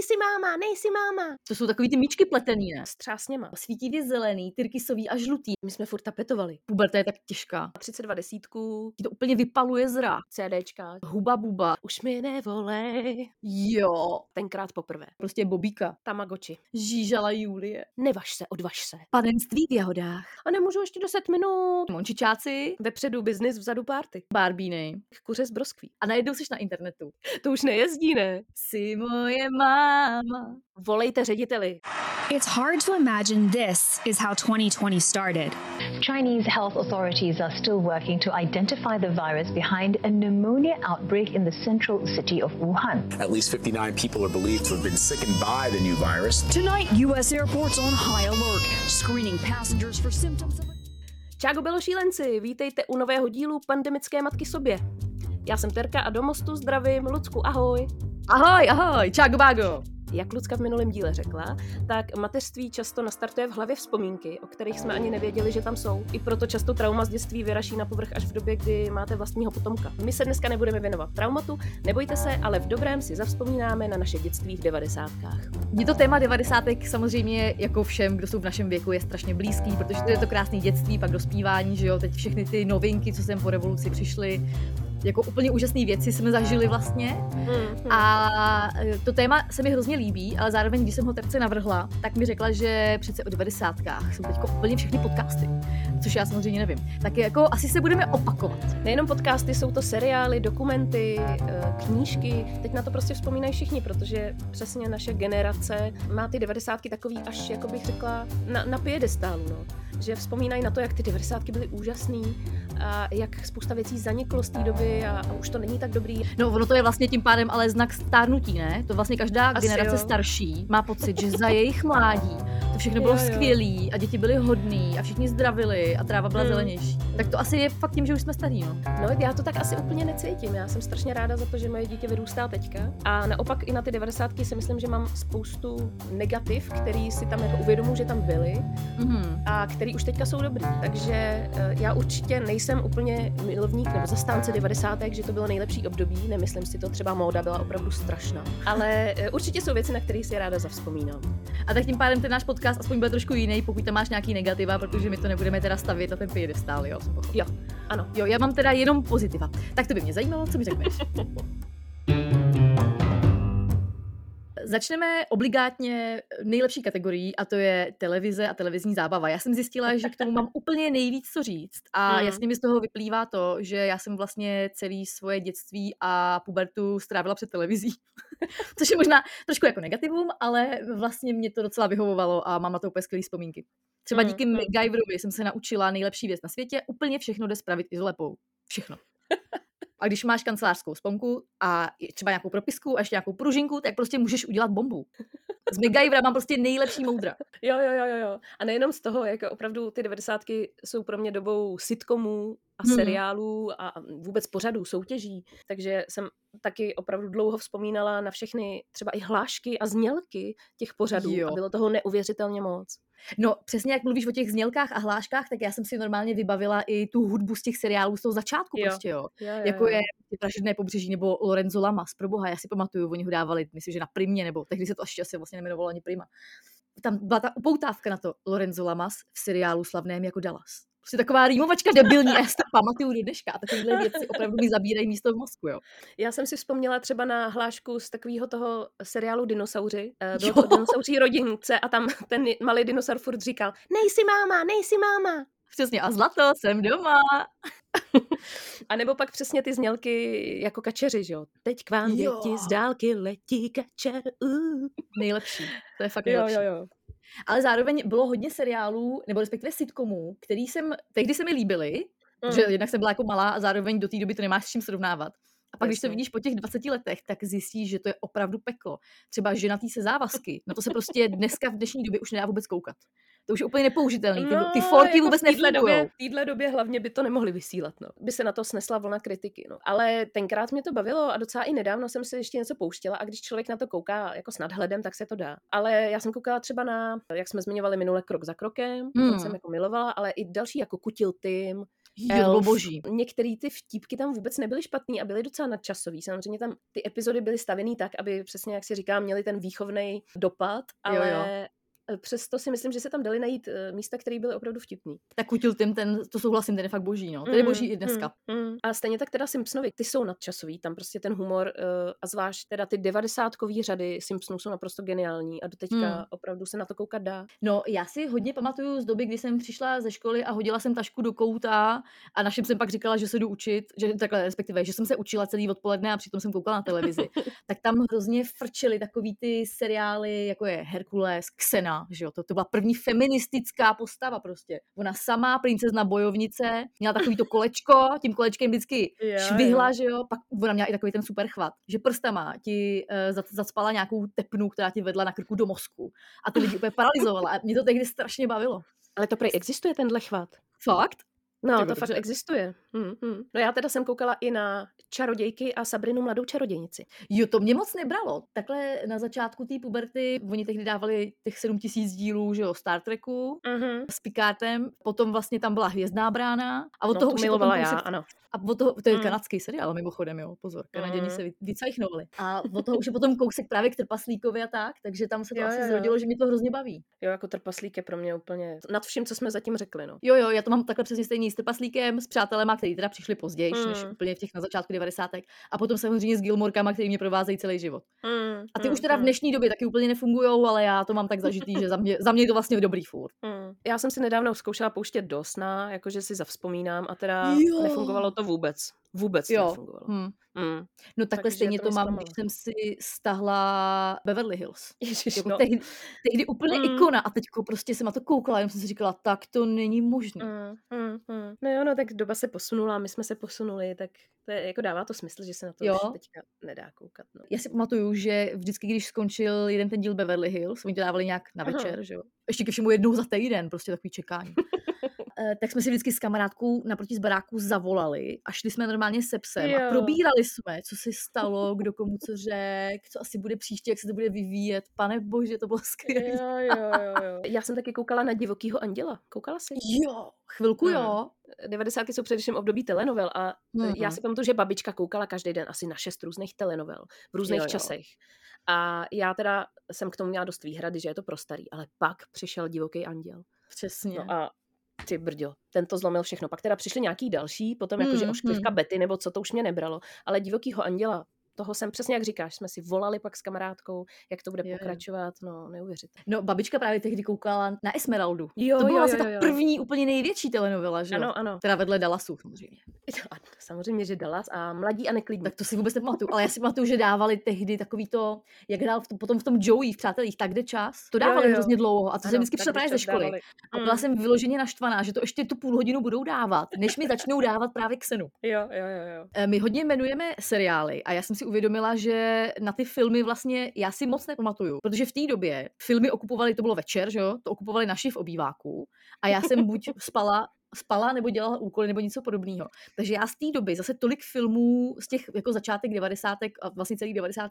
Nejsi máma, nejsi máma. To jsou takový ty míčky pletený, ne? S třásněma. Svítivě zelený, tyrkysový a žlutý. My jsme furt tapetovali. Puberta je tak těžká. 32 desítku, Ti to úplně vypaluje zrak. CDčka. Huba buba. Už mi nevolej. Jo. Tenkrát poprvé. Prostě Bobíka. Tamagoči. Žížala Julie. Nevaž se, odvaž se. Panenství v jahodách. A nemůžu ještě 10 minut. Mončičáci. Vepředu biznis, vzadu party. Barbíny. Kuře z broskví. A najednou jsi na internetu. To už nejezdí, ne? Jsi moje máma. Volejte řediteli. It's hard to imagine this is how 2020 started. Chinese health authorities are still working to identify the virus behind a pneumonia outbreak in the central city of Wuhan. At least 59 people are believed to have been sickened by the new virus. Tonight, U.S. airports on high alert, screening passengers for symptoms of. Čágo bylo šílenci, vítejte u nového dílu Pandemické matky sobě. Já jsem Terka a do mostu zdravím Lucku, ahoj. Ahoj, ahoj, čago bago. Jak Lucka v minulém díle řekla, tak mateřství často nastartuje v hlavě vzpomínky, o kterých jsme ani nevěděli, že tam jsou. I proto často trauma z dětství vyraší na povrch až v době, kdy máte vlastního potomka. My se dneska nebudeme věnovat traumatu, nebojte se, ale v dobrém si zavzpomínáme na naše dětství v devadesátkách. Mně to téma devadesátek samozřejmě jako všem, kdo jsou v našem věku, je strašně blízký, protože to je to krásné dětství, pak dospívání, že jo, teď všechny ty novinky, co sem po revoluci přišly, jako úplně úžasné věci jsme zažili vlastně. Hmm, A e, to téma se mi hrozně líbí, ale zároveň, když jsem ho terce navrhla, tak mi řekla, že přece o devadesátkách jsou teď úplně všechny podcasty, což já samozřejmě nevím. Tak jako asi se budeme opakovat. Nejenom podcasty, jsou to seriály, dokumenty, eh, knížky. Teď na to prostě vzpomínají všichni, protože přesně naše generace má ty devadesátky takový až, jako bych řekla, na, na piedestálu, no. Že vzpomínají na to, jak ty devadesátky byly úžasný a jak spousta věcí zaniklo z té doby a, a už to není tak dobrý. No, ono to je vlastně tím pádem ale znak stárnutí, ne? To vlastně každá Asi generace jo. starší má pocit, že za jejich mládí to všechno bylo Jo, jo. skvělý a děti byly hodný a všichni zdravili a tráva byla Hmm. zelenější. Tak to asi je fakt tím, že už jsme starý, no. No, já to tak asi úplně necítím. Já jsem strašně ráda za to, že moje dítě vyrůstá teďka. A naopak i na ty devadesátky si myslím, že mám spoustu negativ, který si tam jako uvědomuji, že tam byly Mhm. a který už teďka jsou dobrý. Takže eh, já určitě nejsem úplně milovník nebo zastánce 90. že to bylo nejlepší období, nemyslím si to, třeba móda byla opravdu strašná. Ale eh, určitě jsou věci, na které si ráda zavzpomínám. A tak tím pádem ten náš podcast aspoň bude trošku jiný, pokud tam máš nějaký negativa, protože my to nebudeme teda stavět na ten piedestál, jo? jsem pochopila. Jo, ano. Jo, já mám teda jenom pozitiva. Tak to by mě zajímalo, co mi řekneš. Začneme obligátně nejlepší kategorií a to je televize a televizní zábava. Já jsem zjistila, že k tomu mám úplně nejvíc co říct a Hmm. jasně mi z toho vyplývá to, že já jsem vlastně celý svoje dětství a pubertu strávila před televizí. Což je možná trošku jako negativum, ale vlastně mě to docela vyhovovalo a mám na to úplně skvělé vzpomínky. Třeba Mm, díky mm. MacGyverovi jsem se naučila nejlepší věc na světě, úplně všechno jde spravit izolepou. Všechno. A když máš kancelářskou sponku a třeba nějakou propisku a ještě nějakou pružinku, tak prostě můžeš udělat bombu. Z MacGyvera mám prostě nejlepší moudra. Jo, jo, jo, jo, jo. A nejenom z toho, jako opravdu ty devadesátky jsou pro mě dobou sitcomů a Mhm. seriálů a vůbec pořadů, soutěží. Takže jsem taky opravdu dlouho vzpomínala na všechny třeba i hlášky a znělky těch pořadů. Jo. A bylo toho neuvěřitelně moc. No, přesně jak mluvíš o těch znělkách a hláškách, tak já jsem si normálně vybavila i tu hudbu z těch seriálů z toho začátku Jo. prostě, jo. Jo, jo, Jako jo. je Vražedné pobřeží nebo Lorenzo Lamas, pro boha, já si pamatuju, oni ho dávali, myslím, že na Primě, nebo tehdy se to ještě asi vlastně nemenovalo ani Prima. Tam byla ta upoutávka na to Lorenzo Lamas v seriálu slavném jako Dallas. Prostě taková rýmovačka debilní, já si to pamatuju do dneška takovéhle věci opravdu mi zabírají místo v mozku, jo. Já jsem si vzpomněla třeba na hlášku z takového toho seriálu Dinosauři. Eh, Bylo to dinosauří rodince a tam ten malý dinosaur furt říkal nejsi máma, nejsi máma. Přesně, a zlato, jsem doma. A nebo pak přesně ty znělky jako kačeři, že jo. Teď k vám Jo. děti z dálky letí kačer. Uh. Nejlepší, to je fakt Jo, nejlepší. jo, jo. Ale zároveň bylo hodně seriálů, nebo respektive sitcomů, který jsem, tehdy se mi líbily, Mm. že jednak jsem byla jako malá a zároveň do té doby to nemáš s čím srovnávat. A pak, když to vidíš po těch 20 letech, tak zjistíš, že to je opravdu peklo. Třeba ženatý se závazky. Na to se prostě dneska v dnešní době už nedá vůbec koukat. To už je úplně nepoužitelný. Ty, No, ty forky jako vůbec v téhle době, nefungují. v téhle době hlavně by to nemohli vysílat, no. By se na to snesla vlna kritiky, no. Ale tenkrát mě to bavilo a docela i nedávno jsem si ještě něco pouštěla a když člověk na to kouká jako s nadhledem, tak se to dá. Ale já jsem koukala třeba na, jak jsme zmiňovali minule, krok za krokem, hmm. To jsem jako milovala, ale i další jako Kutil Jo, bylo boží. Některé ty vtípky tam vůbec nebyly špatný a byly docela nadčasový. Samozřejmě tam ty epizody byly stavěný tak, aby přesně, jak si říká, měly ten výchovný dopad, Jo, ale jo. Přesto si myslím, že se tam dali najít eh, místa, které byly opravdu vtipný. Tak kutil tím, ten, to souhlasím, ten je fakt boží, no. Ten je boží i dneska. Mm, mm. A stejně tak teda Simpsonovi, ty jsou nadčasový, tam prostě ten humor uh, a zvlášť teda ty devadesátkový řady Simpsonů jsou naprosto geniální a doteďka Mm. opravdu se na to koukat dá. No, já si hodně pamatuju z doby, kdy jsem přišla ze školy a hodila jsem tašku do kouta a našim jsem pak říkala, že se jdu učit, že takhle respektive, že jsem se učila celý odpoledne a přitom jsem koukala na televizi. tak tam hrozně frčely takový ty seriály, jako je Herkules, Xena, že jo, to, to byla první feministická postava prostě. Ona samá princezna bojovnice, měla takový to kolečko, tím kolečkem vždycky Jo, švihla, že jo, pak ona měla i takový ten super chvat, že prstama ti uh, zacpala nějakou tepnu, která ti vedla na krku do mozku a ty lidi úplně paralizovala a mě to tehdy strašně bavilo. Ale to prej existuje tenhle chvat. Fakt? No, Ty to dobře. fakt existuje. Hmm, hmm. No já teda jsem koukala i na Čarodějky a Sabrinu mladou čarodějnici. Jo, to mě moc nebralo. Takhle na začátku té puberty, oni tehdy dávali těch 7000 dílů, že jo, Star Treku Mm-hmm. s Picardem, potom vlastně tam byla Hvězdná brána a od No, toho to už milovala já, kousek ano. A od toho, to je Mm. kanadský seriál mimochodem, jo, pozor, Kanaděni Mm. se vy- vycajchnovali. A od toho už je potom kousek právě k Trpaslíkovi a tak, takže tam se to Jo, asi jo, jo. zrodilo, že mě to hrozně baví. Jo, jako trpaslík je pro mě úplně nad vším, co jsme zatím řekli, no. Jo, jo, já to mám takhle přesně stejný s Trpaslíkem, s přátelema, který teda přišli později, mm. než Mm. úplně v těch na začátku 90. A potom samozřejmě s Gilmorkama, který mě provázejí celý život. Mm, A ty mm, už teda v mm, dnešní době taky úplně nefungujou, ale já to mám tak zažitý, že za mě, za mě je to vlastně dobrý furt. mm. Já jsem si nedávno zkoušela pouštět do sna, jakože si zavzpomínám a teda Jo. nefungovalo to vůbec. Vůbec to Jo. nefungovalo. Hm. Mm. No takhle Takže stejně to to, mám, když jsem si stahla Beverly Hills. Ježiš, Jako no. tehdy, tehdy úplně Mm. ikona a teď prostě jsem na to koukala, jenom jsem si říkala, tak to není možné. Mm, mm, mm. No jo, no tak doba se posunula, my jsme se posunuli, tak to je, jako dává to smysl, že se na to Jo. už teďka nedá koukat. No. Já si pamatuju, že vždycky, když skončil jeden ten díl Beverly Hills, oni to dávali nějak na Aha. večer, že jo? Ještě ke všemu jednou za týden, prostě takový čekání. Eh, tak jsme si vždycky s kamarádkou naproti z baráku zavolali a šli jsme normálně se psem Jo. a probírali jsme, co se stalo, kdo komu co řekl, co asi bude příště, jak se to bude vyvíjet. Pane bože, to bylo skvělé. Jo, jo, jo, jo. Já jsem taky koukala na Divokýho anděla. Koukala jsi? Jo, chvilku Mm. jo. 90. jsou především období telenovel a mm-hmm. já Mhm. si pamatuju, že babička koukala každý den asi na šest různých telenovel v různých Jo, jo. časech. A já teda jsem k tomu měla dost výhrady, že je to pro starý, ale pak přišel divoký anděl. Přesně. No a ty brďo, ten to zlomil všechno. Pak teda přišli nějaký další, potom jakože Mm, ošklivka Betty nebo co, to už mě nebralo. Ale divokýho anděla, toho jsem přesně jak říkáš, jsme si volali pak s kamarádkou, jak to bude Jo, jo. pokračovat, no neuvěřitelné. No, babička právě tehdy koukala na Esmeraldu. Jo, to byla jo, asi jo, ta jo. první, úplně největší telenovela, že jo? Ano, ano. Teda vedle Dallasu samozřejmě. A samozřejmě, že Dallas a Mladí a neklidní. Tak to si vůbec nepamatuju, ale já si pamatuju, že dávali tehdy takový to, jak hrál v tom, potom v tom Joey v Přátelích, tak jde čas. To Jo, dávali jo. hrozně dlouho a to jsem vždycky přišla právě ze školy. dávali. A byla Mm. jsem vyloženě naštvaná, že to ještě tu půl hodinu budou dávat, než mi začnou dávat právě Xenu. Jo, jo, jo, jo. Eh, My hodně jmenujeme seriály a já jsem si uvědomila, že na ty filmy vlastně já si moc nepamatuju, protože v té době filmy okupovali, to bylo večer, že jo, to okupovali naši v obýváku a já jsem buď spala spala nebo dělala úkoly nebo něco podobného. Takže já z té doby zase tolik filmů z těch jako začátek 90. a vlastně celý 90.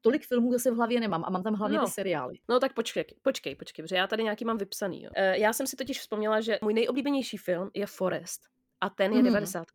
tolik filmů zase v hlavě nemám a mám tam hlavně No. ty seriály. No tak počkej, počkej, počkej, protože já tady nějaký mám vypsaný. Jo. Eh, Já jsem si totiž vzpomněla, že můj nejoblíbenější film je Forest. A ten je Mhm. 90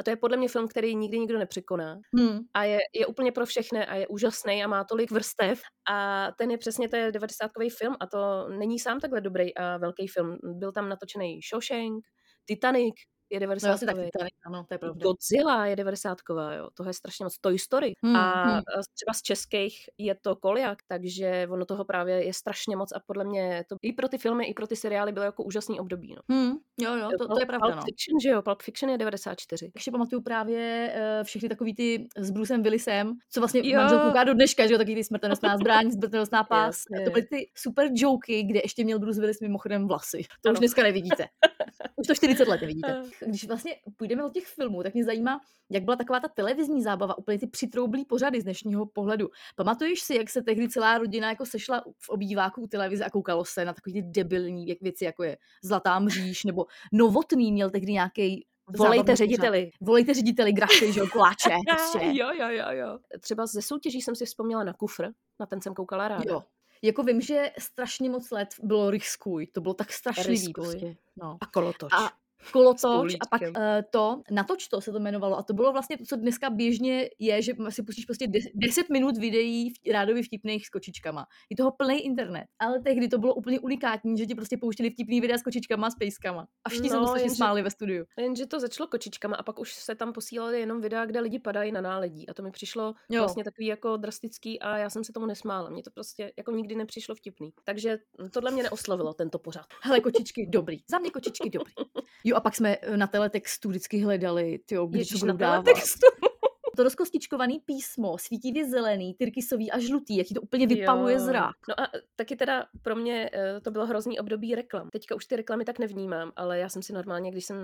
A to je podle mě film, který nikdy nikdo nepřekoná. Hmm. A je, je úplně pro všechny a je úžasný a má tolik vrstev. A ten je přesně, to je 90 film a to není sám takhle dobrý a velký film. Byl tam natočený Shawshank, Titanic je 90 No asi tak Titanic, ano, to je pravda. Godzilla je 90 jo, toho je strašně moc. Toy Story. Hmm, a hmm. třeba z českých je to Koliak, takže ono toho právě je strašně moc a podle mě to i pro ty filmy, i pro ty seriály bylo jako úžasný období. No. Hmm. Jo, jo, to, to je pravda, Pulp no. Fiction, že jo? Pulp Fiction je 94. Ještě pamatuju právě uh, všechny takový ty s Brucem Willisem, co vlastně Jo. manžel kouká do dneška, že jo, taky ty smrtonosná zbraň, smrtonosná pás. Jasně. To byly ty super joky, kde ještě měl Bruce Willis mimochodem vlasy. To už Ano. dneska nevidíte. Už to 40 let nevidíte. Když vlastně půjdeme od těch filmů, tak mě zajímá, jak byla taková ta televizní zábava, úplně ty přitroublý pořady z dnešního pohledu. Pamatuješ si, jak se tehdy celá rodina jako sešla v obýváku u televize a koukalo se na takové ty debilní věc- věci, jako je Zlatá mříž, nebo Novotný měl tehdy nějaký Volejte řediteli. Volejte řediteli grafy, že jo, koláče, prostě. Jo, jo, jo, jo. Třeba ze soutěží jsem si vzpomněla na kufr, na ten jsem koukala ráda. Jo. Jako vím, že strašně moc let bylo riskuj, to bylo tak strašlivý Riskuj. prostě. No. A kolotoč. A kolotoč a pak uh, to, natoč to se to jmenovalo a to bylo vlastně to, co dneska běžně je, že si pustíš prostě de- 10 minut videí v- rádově vtipných s kočičkama. Je toho plný internet. Ale tehdy to bylo úplně unikátní, že ti prostě pouštěli vtipný videa s kočičkama a s pejskama. A všichni se No, to strašně jenže- smáli ve studiu. Jenže to začalo kočičkama a pak už se tam posílaly jenom videa, kde lidi padají na náledí. A to mi přišlo Jo. jo. vlastně takový jako drastický a já jsem se tomu nesmála. Mně to prostě jako nikdy nepřišlo vtipný. Takže tohle mě neoslovilo, tento pořad. Hele, kočičky, dobrý. Za mě kočičky, dobrý. Jo, a pak jsme eh, na teletextu vždycky hledali, tyjo, kdy Ježiš, to na budou dávat. teletextu. To rozkostičkovaný písmo, svítivě zelený, tyrkysový a žlutý, jak ti to úplně vypaluje Jo. zrak. No a taky teda pro mě eh, to bylo hrozný období reklam. Teďka už ty reklamy tak nevnímám, ale já jsem si normálně, když jsem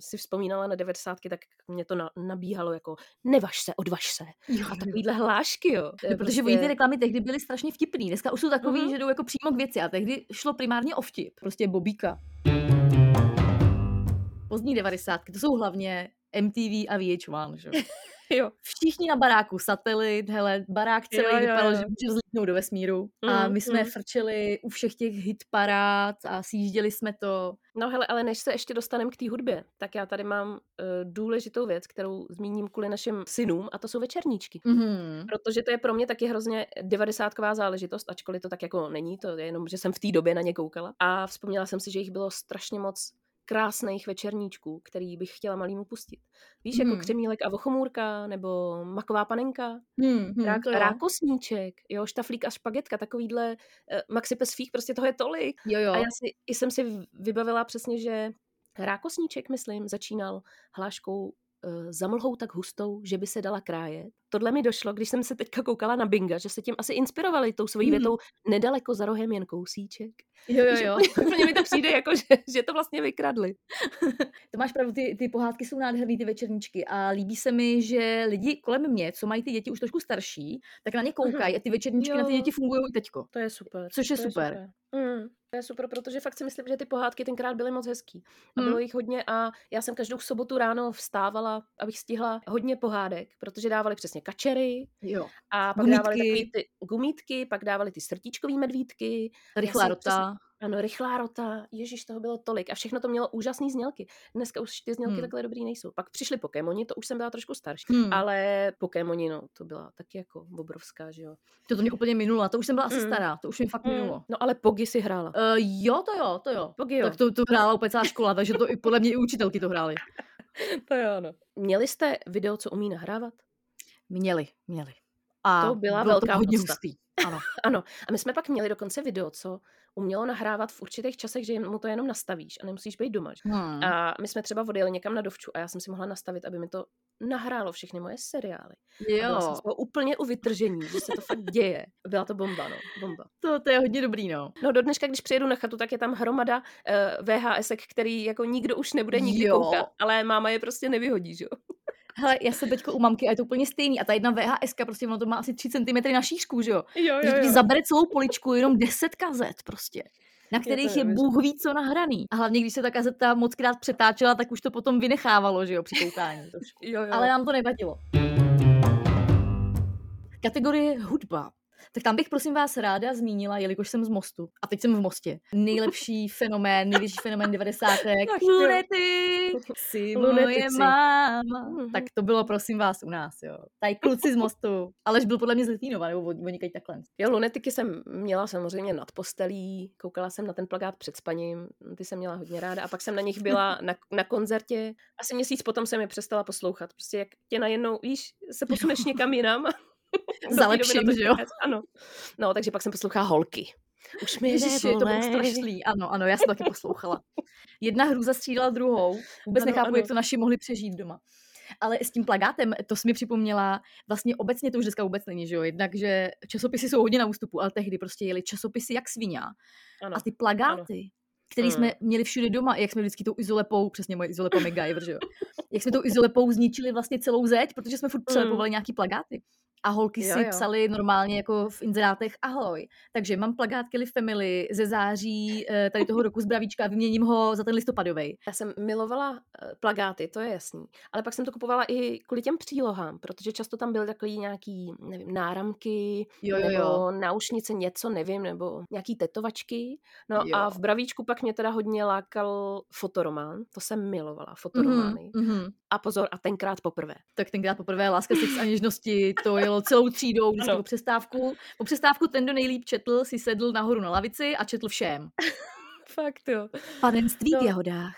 si vzpomínala na 90. tak mě to na, nabíhalo jako nevaž se, odvaž se. Jo, A takovýhle hlášky, jo. No, protože oni ty reklamy tehdy byly strašně vtipný. Dneska už jsou takový, Mhm. že jdou jako přímo k věci a tehdy šlo primárně o vtip. Prostě bobíka. Pozdní devadesátky, to jsou hlavně MTV a VH1, že? jo. Všichni na baráku, satelit, hele, barák celý Jo, jo, vypadal, jo. že může vzlítnout do vesmíru. A Mhm, my jsme mhm. frčeli u všech těch hitparád a sjížděli jsme to. No hele, ale než se ještě dostaneme k té hudbě, tak já tady mám uh, důležitou věc, kterou zmíním kvůli našim synům, a to jsou večerníčky. Mhm. Protože to je pro mě taky hrozně devadesátková záležitost, ačkoliv to tak jako není, to je jenom, že jsem v té době na ně koukala. A vzpomněla jsem si, že jich bylo strašně moc krásných večerníčků, který bych chtěla malýmu pustit. Víš, jako Mhm. Křemílek a Vochomůrka, nebo Maková panenka, Hmm, hmm, rák, rákosníček, jo, štaflík a špagetka, takovýhle uh, Maxi Pesfík, prostě toho je tolik. Jo, jo. A já si, i jsem si vybavila přesně, že Rákosníček, myslím, začínal hláškou uh, zamlhou tak hustou, že by se dala krájet. Tohle mi došlo, když jsem se teďka koukala na Binga, že se tím asi inspirovali tou svojí Mhm. větou nedaleko za rohem jen kousíček. Jo, jo, jo. úplně- mi to přijde jako, že, že to vlastně vykradli. To máš pravdu, ty, ty pohádky jsou nádherný, ty večerníčky a líbí se mi, že lidi kolem mě, co mají ty děti už trošku starší, tak na ně koukají a ty večerníčky na ty Jo. děti fungují i teďko. To je super. Což je to super. Mm, to je super, protože fakt si myslím, že ty pohádky tenkrát byly moc hezký. A Mm. bylo jich hodně a já jsem každou sobotu ráno vstávala, abych stihla hodně pohádek, protože dávali přesně kačery Jo. a pak dávali Gumítky. takový ty gumítky, pak dávali ty srdíčkový medvídky. Rychlá rota. Ano, rychlá rota, ježíš, toho bylo tolik a všechno to mělo úžasný znělky. Dneska už ty znělky Hmm. takhle dobrý nejsou. Pak přišli Pokémoni, to už jsem byla trošku starší. Hmm. Ale Pokémoni, no, to byla taky jako obrovská, že jo. To, to mě úplně minulo, to už jsem byla asi Mm. stará, to už mě fakt minulo. No ale Pogy si hrála. Uh, jo, to jo, to jo. Pogy jo. Tak to, to hrála úplně celá škola, takže to i podle mě i učitelky to hrály. To jo, no. Měli jste video, co umí nahrávat? Měli, měli. A To byla bylo velká to hodně podsta. hustý. Ano. Ano. A my jsme pak měli dokonce video, co umělo nahrávat v určitých časech, že mu to jenom nastavíš a nemusíš být doma. že? Hmm. A my jsme třeba odjeli někam na dovču a já jsem si mohla nastavit, aby mi to nahrálo všechny moje seriály. A byla jsem Jo, z toho úplně u vytržení, že se to fakt děje. Byla to bomba, no. Bomba. to, to je hodně dobrý, no. No do dneška, když přijedu na chatu, tak je tam hromada uh, VHSek, který jako nikdo už nebude nikdy Jo. koukat, ale máma je prostě nevyhodí, že jo. Hele, já jsem teďko u mamky a je to úplně stejný. A ta jedna VHS, prostě ono to má asi 3 cm na šířku, že jo? Jo, Takže ti zabere celou poličku jenom 10 kazet prostě na kterých je, neuvěřitelný. Bůh ví co nahraný. A hlavně, když se ta kazeta moc krát přetáčela, tak už to potom vynechávalo, že jo, při koukání. Jo, jo. Ale nám to nevadilo. Kategorie hudba. Tak tam bych prosím vás ráda zmínila, jelikož jsem z Mostu, a teď jsem v Mostě, nejlepší fenomén, největší fenomén 90. Ach jo. Lunety, jsi moje máma. Tak to bylo prosím vás u nás, jo. Tady kluci z Mostu. Alež byl podle mě z Litínova, nebo oni takhle. Jo, lunetiky jsem měla samozřejmě nad postelí, koukala jsem na ten plagát před spaním, ty jsem měla hodně ráda a pak jsem na nich byla na, na koncertě. Asi měsíc potom jsem je přestala poslouchat. Prostě jak tě najednou, víš, se posuneš někam jinam. Zalepším, že jo? Ano. No, takže pak jsem poslouchala holky. Už mi Ježiši, to bylo strašný. Ano, ano, já jsem taky poslouchala. Jedna hruza střídala druhou. Vůbec Ano, nechápu, ano. jak to naši mohli přežít doma. Ale s tím plagátem, to jsi mi připomněla, vlastně obecně to už dneska vůbec není, že jo? Jednak, že časopisy jsou hodně na ústupu, ale tehdy prostě jeli časopisy jak svině. Ano. A ty plagáty, který Mm. jsme měli všude doma, jak jsme vždycky tou izolepou, přesně moje izolepa MacGyver, že jo? Jak jsme tou izolepou zničili vlastně celou zeď, protože jsme furt přelepovali nějaký plagáty. A holky Jo, si jo. psali normálně jako v inzerátech ahoj. Takže mám plagát Kelly Family ze září eh, tady toho roku z Bravíčka, vyměním ho za ten listopadový. Já jsem milovala eh, plagáty, to je jasný. Ale pak jsem to kupovala i kvůli těm přílohám, protože často tam byly takový nějaký, nevím, náramky, Jo, jo, nebo jo. náušnice, něco, nevím, nebo nějaký tetovačky. No Jo. a v Bravíčku pak mě teda hodně lákal fotoromán, to jsem milovala, fotoromány. Mhm, mhm. A pozor, a tenkrát poprvé. Tak tenkrát poprvé Láska, sex a něžnosti, to jelo celou třídou, vždycky Ano. po přestávku. Po přestávku ten, kdo nejlíp četl, si sedl nahoru na lavici a četl všem. Fakt jo. Panenství No. v jahodách.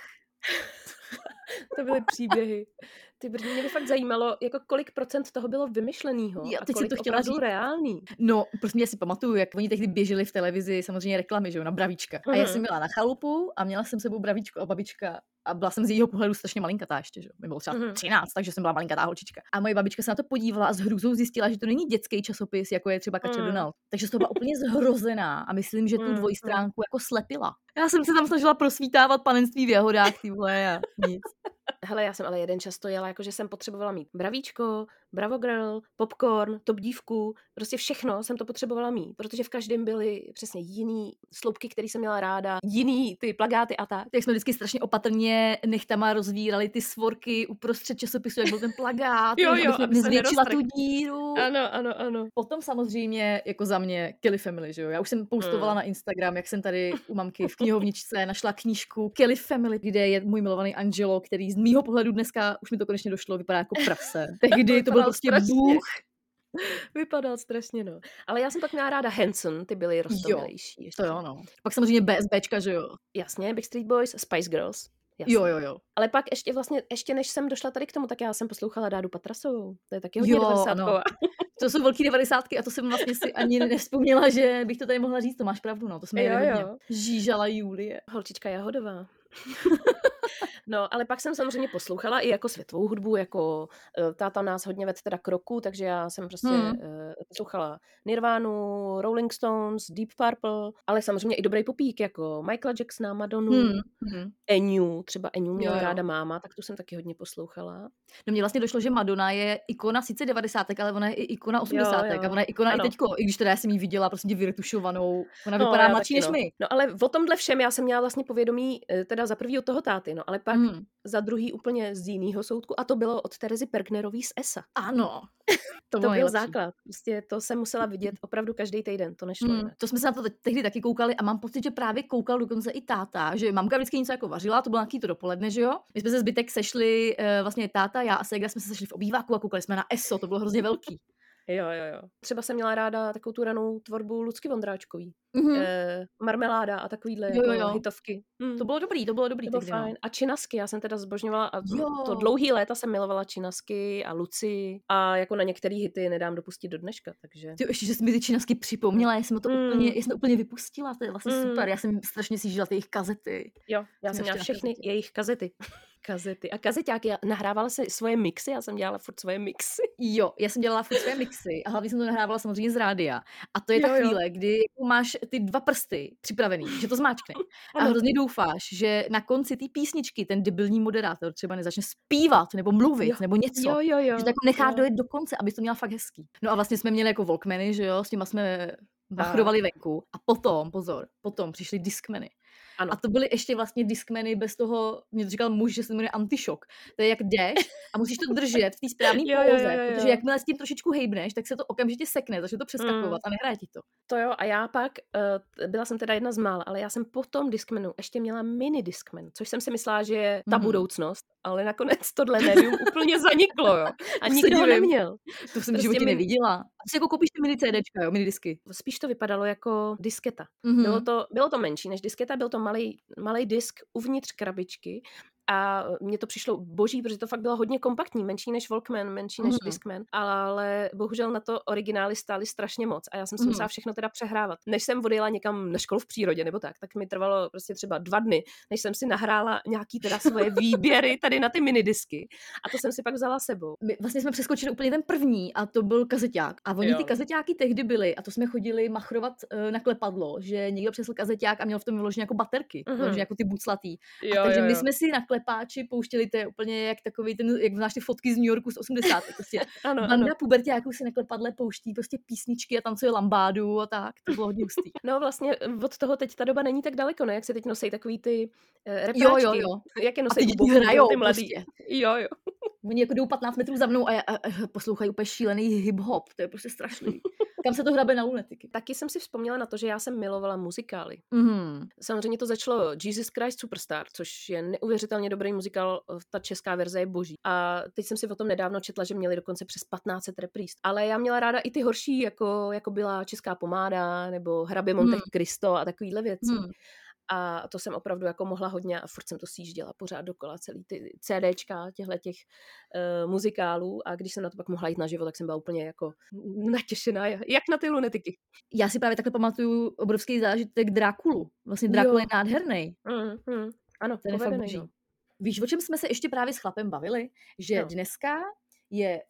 To byly příběhy. Ty brdy, mě by fakt zajímalo, jako kolik procent toho bylo vymyšlenýho Jo, a teď kolik to chtěla opravdu říct. reálný. No, prostě já si pamatuju, jak oni tehdy běželi v televizi samozřejmě reklamy, že jo, na bravíčka. A já Mhm. jsem byla na chalupu a měla jsem sebou bravíčko a babička a byla jsem z jejího pohledu strašně malinkatá ještě, že. Mi bylo třeba. 13, takže jsem byla malinkatá holčička. A moje babička se na to podívala a s hrůzou zjistila, že to není dětský časopis, jako je třeba Kačer Mm. Donald. Takže z toho byla úplně zhrozená a myslím, že tu Mm, dvojstránku jako slepila. Já jsem se tam snažila prosvítávat panenství v jahodách, ty vole, a nic. Hele, já jsem ale jeden čas to jela, jako že jsem potřebovala mít bravíčko, Bravo Girl, popcorn, top dívku, prostě všechno jsem to potřebovala mít, protože v každém byly přesně jiný sloupky, které jsem měla ráda, jiný ty plagáty a tak. Tak jsme vždycky strašně opatrně nechtama rozvírali ty svorky uprostřed časopisu, jak byl ten plagát, Jo, jo, jsme aby se nezvětšila tu díru. Ano, ano, ano. Potom samozřejmě jako za mě Kelly Family, že jo. Já už jsem postovala Mm. na Instagram, jak jsem tady u mamky v knihovničce našla knížku Kelly Family, kde je můj milovaný Angelo, který z mýho pohledu dneska, už mi to konečně došlo, vypadá jako prase. Tehdy to byl prostě strašně. bůh. Vypadal strašně, no. Ale já jsem pak měla ráda Hanson, ty byly roztomilejší. ještě. To jo, no. Pak samozřejmě BSBčka, že jo. Jasně, Backstreet Boys, Spice Girls. Jasně. Jo, jo, jo. Ale pak ještě vlastně, ještě než jsem došla tady k tomu, tak já jsem poslouchala Dádu Patrasovou. To je taky hodně Jo, 90 ano. To jsou velký devadesátky a to jsem vlastně si ani nevzpomněla, že bych to tady mohla říct, to máš pravdu, no, to jsme Jo, hodně. jo. Žížala Julie. Holčička Jahodová. no, ale pak jsem samozřejmě poslouchala i jako světovou hudbu, jako eh, táta nás hodně ved teda k roku, takže já jsem prostě Hmm. hmm. poslouchala Nirvánu, Rolling Stones, Deep Purple, ale samozřejmě i dobrý popík, jako Michaela Jacksona, Madonu, Hmm. hmm. Eniu, třeba Eniu měla Jo, jo. ráda máma, tak tu jsem taky hodně poslouchala. No mně vlastně došlo, že Madonna je ikona sice 90. ale ona je i ikona 80. jo. a ona je ikona Ano. i teďko, i když teda já jsem ji viděla prostě vyretušovanou, ona No, vypadá mladší než no. my. No ale o tomhle všem já jsem měla vlastně povědomí eh, teda za prvý od toho táty, no ale pak Hmm. za druhý úplně z jiného soudku a to bylo od Terezy Pergnerový z ESA. Ano. To, bylo byl nejlepší. základ. Prostě to jsem musela vidět opravdu každý týden, to nešlo jinak. to jsme se na to te- tehdy taky koukali a mám pocit, že právě koukal dokonce i táta, že mamka vždycky něco jako vařila, to bylo nějaký to dopoledne, že jo? My jsme se zbytek sešli, eh, vlastně táta, já a Segra jsme se sešli v obýváku a koukali jsme na ESO, to bylo hrozně velký. Jo, jo, jo. Třeba jsem měla ráda takovou tu ranou tvorbu Lucky Vondráčkový. Mhm. Eh, marmeláda a takovýhle Jo, jo, jako jo. hitovky. Hmm. To bylo dobrý, to bylo dobrý to bylo no. fajn. A činasky, já jsem teda zbožňovala a to, Jo. to dlouhý léta jsem milovala činasky a Luci a jako na některé hity nedám dopustit do dneška, takže... Ty ještě, že jsi mi ty činasky připomněla, já jsem to Mm. úplně, já jsem to úplně vypustila, to je vlastně Mm. super, já jsem strašně si žila ty jejich kazety. Jo, já Jsem jsem měla všechny kazetě. jejich kazety. Kazety. A kazeťáky, já nahrávala si svoje mixy, já jsem dělala furt svoje mixy. Jo, já jsem dělala furt své mixy a hlavně jsem to nahrávala samozřejmě z rádia. A to je ta Jo, jo. chvíle, kdy jako máš ty dva prsty připravený, že to zmáčkne. A Ano. hrozně doufáš, že na konci té písničky ten debilní moderátor třeba nezačne zpívat nebo mluvit Jo. nebo něco. Jo, jo, jo. Že to jako nechá jo. dojet do konce, aby to měla fakt hezký. No a vlastně jsme měli jako Walkmany, že jo, s těma jsme bachrovali venku. A potom, pozor, potom přišly Discmany. Ano. A to byly ještě vlastně Discmany bez toho, mě to říkal muž, že se jmenuje antišok. To je jak jdeš a musíš to držet v té správné poloze, jo, jo, protože jakmile s tím trošičku hejbneš, tak se to okamžitě sekne, začne to přeskakovat a nehraje ti to. To jo, a já pak, uh, byla jsem teda jedna z mála, ale já jsem po tom Discmanu ještě měla mini Discman, což jsem si myslela, že je ta Mhm. budoucnost, ale nakonec tohle médium úplně zaniklo, jo. A se nikdo ho neměl. To jsem v Prostě životě min- neviděla. A ty si jako koupíš ty mini CDčka, jo, mini disky. Spíš to vypadalo jako disketa. Mhm. Bylo to, bylo to menší než disketa, byl to malý, malý disk uvnitř krabičky a mně to přišlo boží, protože to fakt bylo hodně kompaktní, menší než Walkman, menší než Mhm. Discman, ale bohužel na to originály stály strašně moc a já jsem si Mhm. musela všechno teda přehrávat. Než jsem odjela někam na školu v přírodě nebo tak, tak mi trvalo prostě třeba dva dny, než jsem si nahrála nějaký teda svoje výběry tady na ty minidisky a to jsem si pak vzala sebou. My vlastně jsme přeskočili úplně ten první a to byl kazeťák. A oni Jo. ty kazeťáky tehdy byly a to jsme chodili machrovat uh, na klepadlo, že někdo přesl kazeťák a měl v tom vyloženě jako baterky, Mhm. vyloženě jako ty buclatý. Jo, Takže my jsme si na klepáči pouštěli, to je úplně jak takový ten, jak znáš ty fotky z New Yorku z 80. Prostě ano, ano. banda puberťáků si na klepadle pouští prostě písničky a tancuje lambádu a tak. To bylo hodně hustý. No vlastně od toho teď ta doba není tak daleko, ne? Jak se teď nosí takový ty uh, repráčky. Jo, jo, jo. Jak je A nosí ty děti hrajou ty mladí. prostě. Jo, jo. Oni jako jdou 15 metrů za mnou a, a, a poslouchají úplně šílený hip-hop. To je prostě strašný. Kam se to hrabe na lunetiky? Taky jsem si vzpomněla na to, že já jsem milovala muzikály. Mhm. Samozřejmě to začalo Jesus Christ Superstar, což je neuvěřitelně dobrý muzikál, ta česká verze je boží. A teď jsem si o tom nedávno četla, že měli dokonce přes 15 repríz. Ale já měla ráda i ty horší, jako, jako byla Česká pomáda, nebo Hrabě Monte Hmm. Cristo a takovýhle věci. Hmm. A to jsem opravdu jako mohla hodně a furt jsem to sjížděla pořád dokola, celý ty CDčka těchto těch uh, muzikálů a když jsem na to pak mohla jít naživo, tak jsem byla úplně jako natěšená, jak na ty lunetiky. Já si právě takhle pamatuju obrovský zážitek Drákulu. Vlastně Drákula Jo. je nádherný. Mm, mm. Ano, Ten je fakt povedený, no. Víš, o čem jsme se ještě právě s chlapem bavili? Že No. dneska je,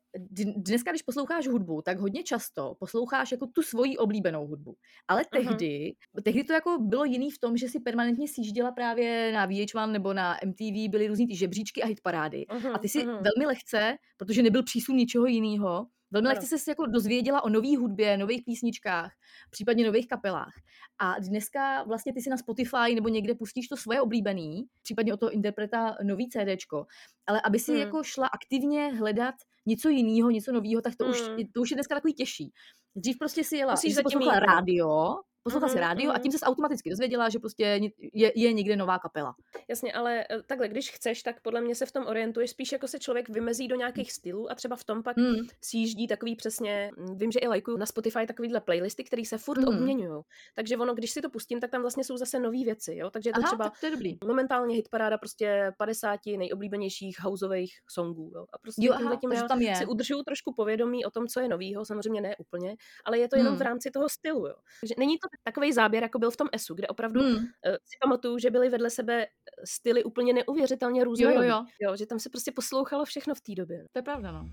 dneska, když posloucháš hudbu, tak hodně často posloucháš jako tu svoji oblíbenou hudbu. Ale Mhm. tehdy, tehdy to jako bylo jiný v tom, že si permanentně sjížděla právě na VH1 nebo na MTV, byly různý ty žebříčky a hitparády. A ty si mhm. velmi lehce, protože nebyl přísun ničeho jiného, velmi Ano. lehce se jako dozvěděla o nové hudbě, nových písničkách, případně nových kapelách. A dneska vlastně ty si na Spotify nebo někde pustíš to svoje oblíbený, případně o toho interpreta nový CDčko, ale aby si Hmm. jako šla aktivně hledat něco jiného, něco nového, tak to, už, Hmm. to už je dneska takový těžší. Dřív prostě si jela, Musíš si zatím poslouchala jít, rádio, poslouchala si Mhm, rádio a mhm. tím se automaticky dozvěděla, že prostě je, je někde nová kapela. Jasně, ale eh, takhle, když chceš, tak podle mě se v tom orientuješ spíš jako se člověk vymezí do nějakých stylů a třeba v tom pak Hmm. sjíždí takový přesně, mm, vím, že i lajkuju na Spotify takovýhle playlisty, které se furt Mhm. obměňují. Takže ono, když si to pustím, tak tam vlastně jsou zase nové věci, jo? Takže je to Aha, třeba tak to je dobrý. momentálně hitparáda prostě 50 nejoblíbenějších houseových songů, jo? A prostě Jo, aha, tím takže já tam je. si udržuju trošku povědomí o tom, co je novýho, samozřejmě ne úplně, ale je to jenom Hmm. v rámci toho stylu, jo? Takže není to takový záběr, jako byl v tom ESu, kde opravdu Hmm. eh, si pamatuju, že byly vedle sebe eh, styly úplně neuvěřitelně různorodý. jo. jo. že tam se prostě poslouchalo všechno v té době. To je pravda, no.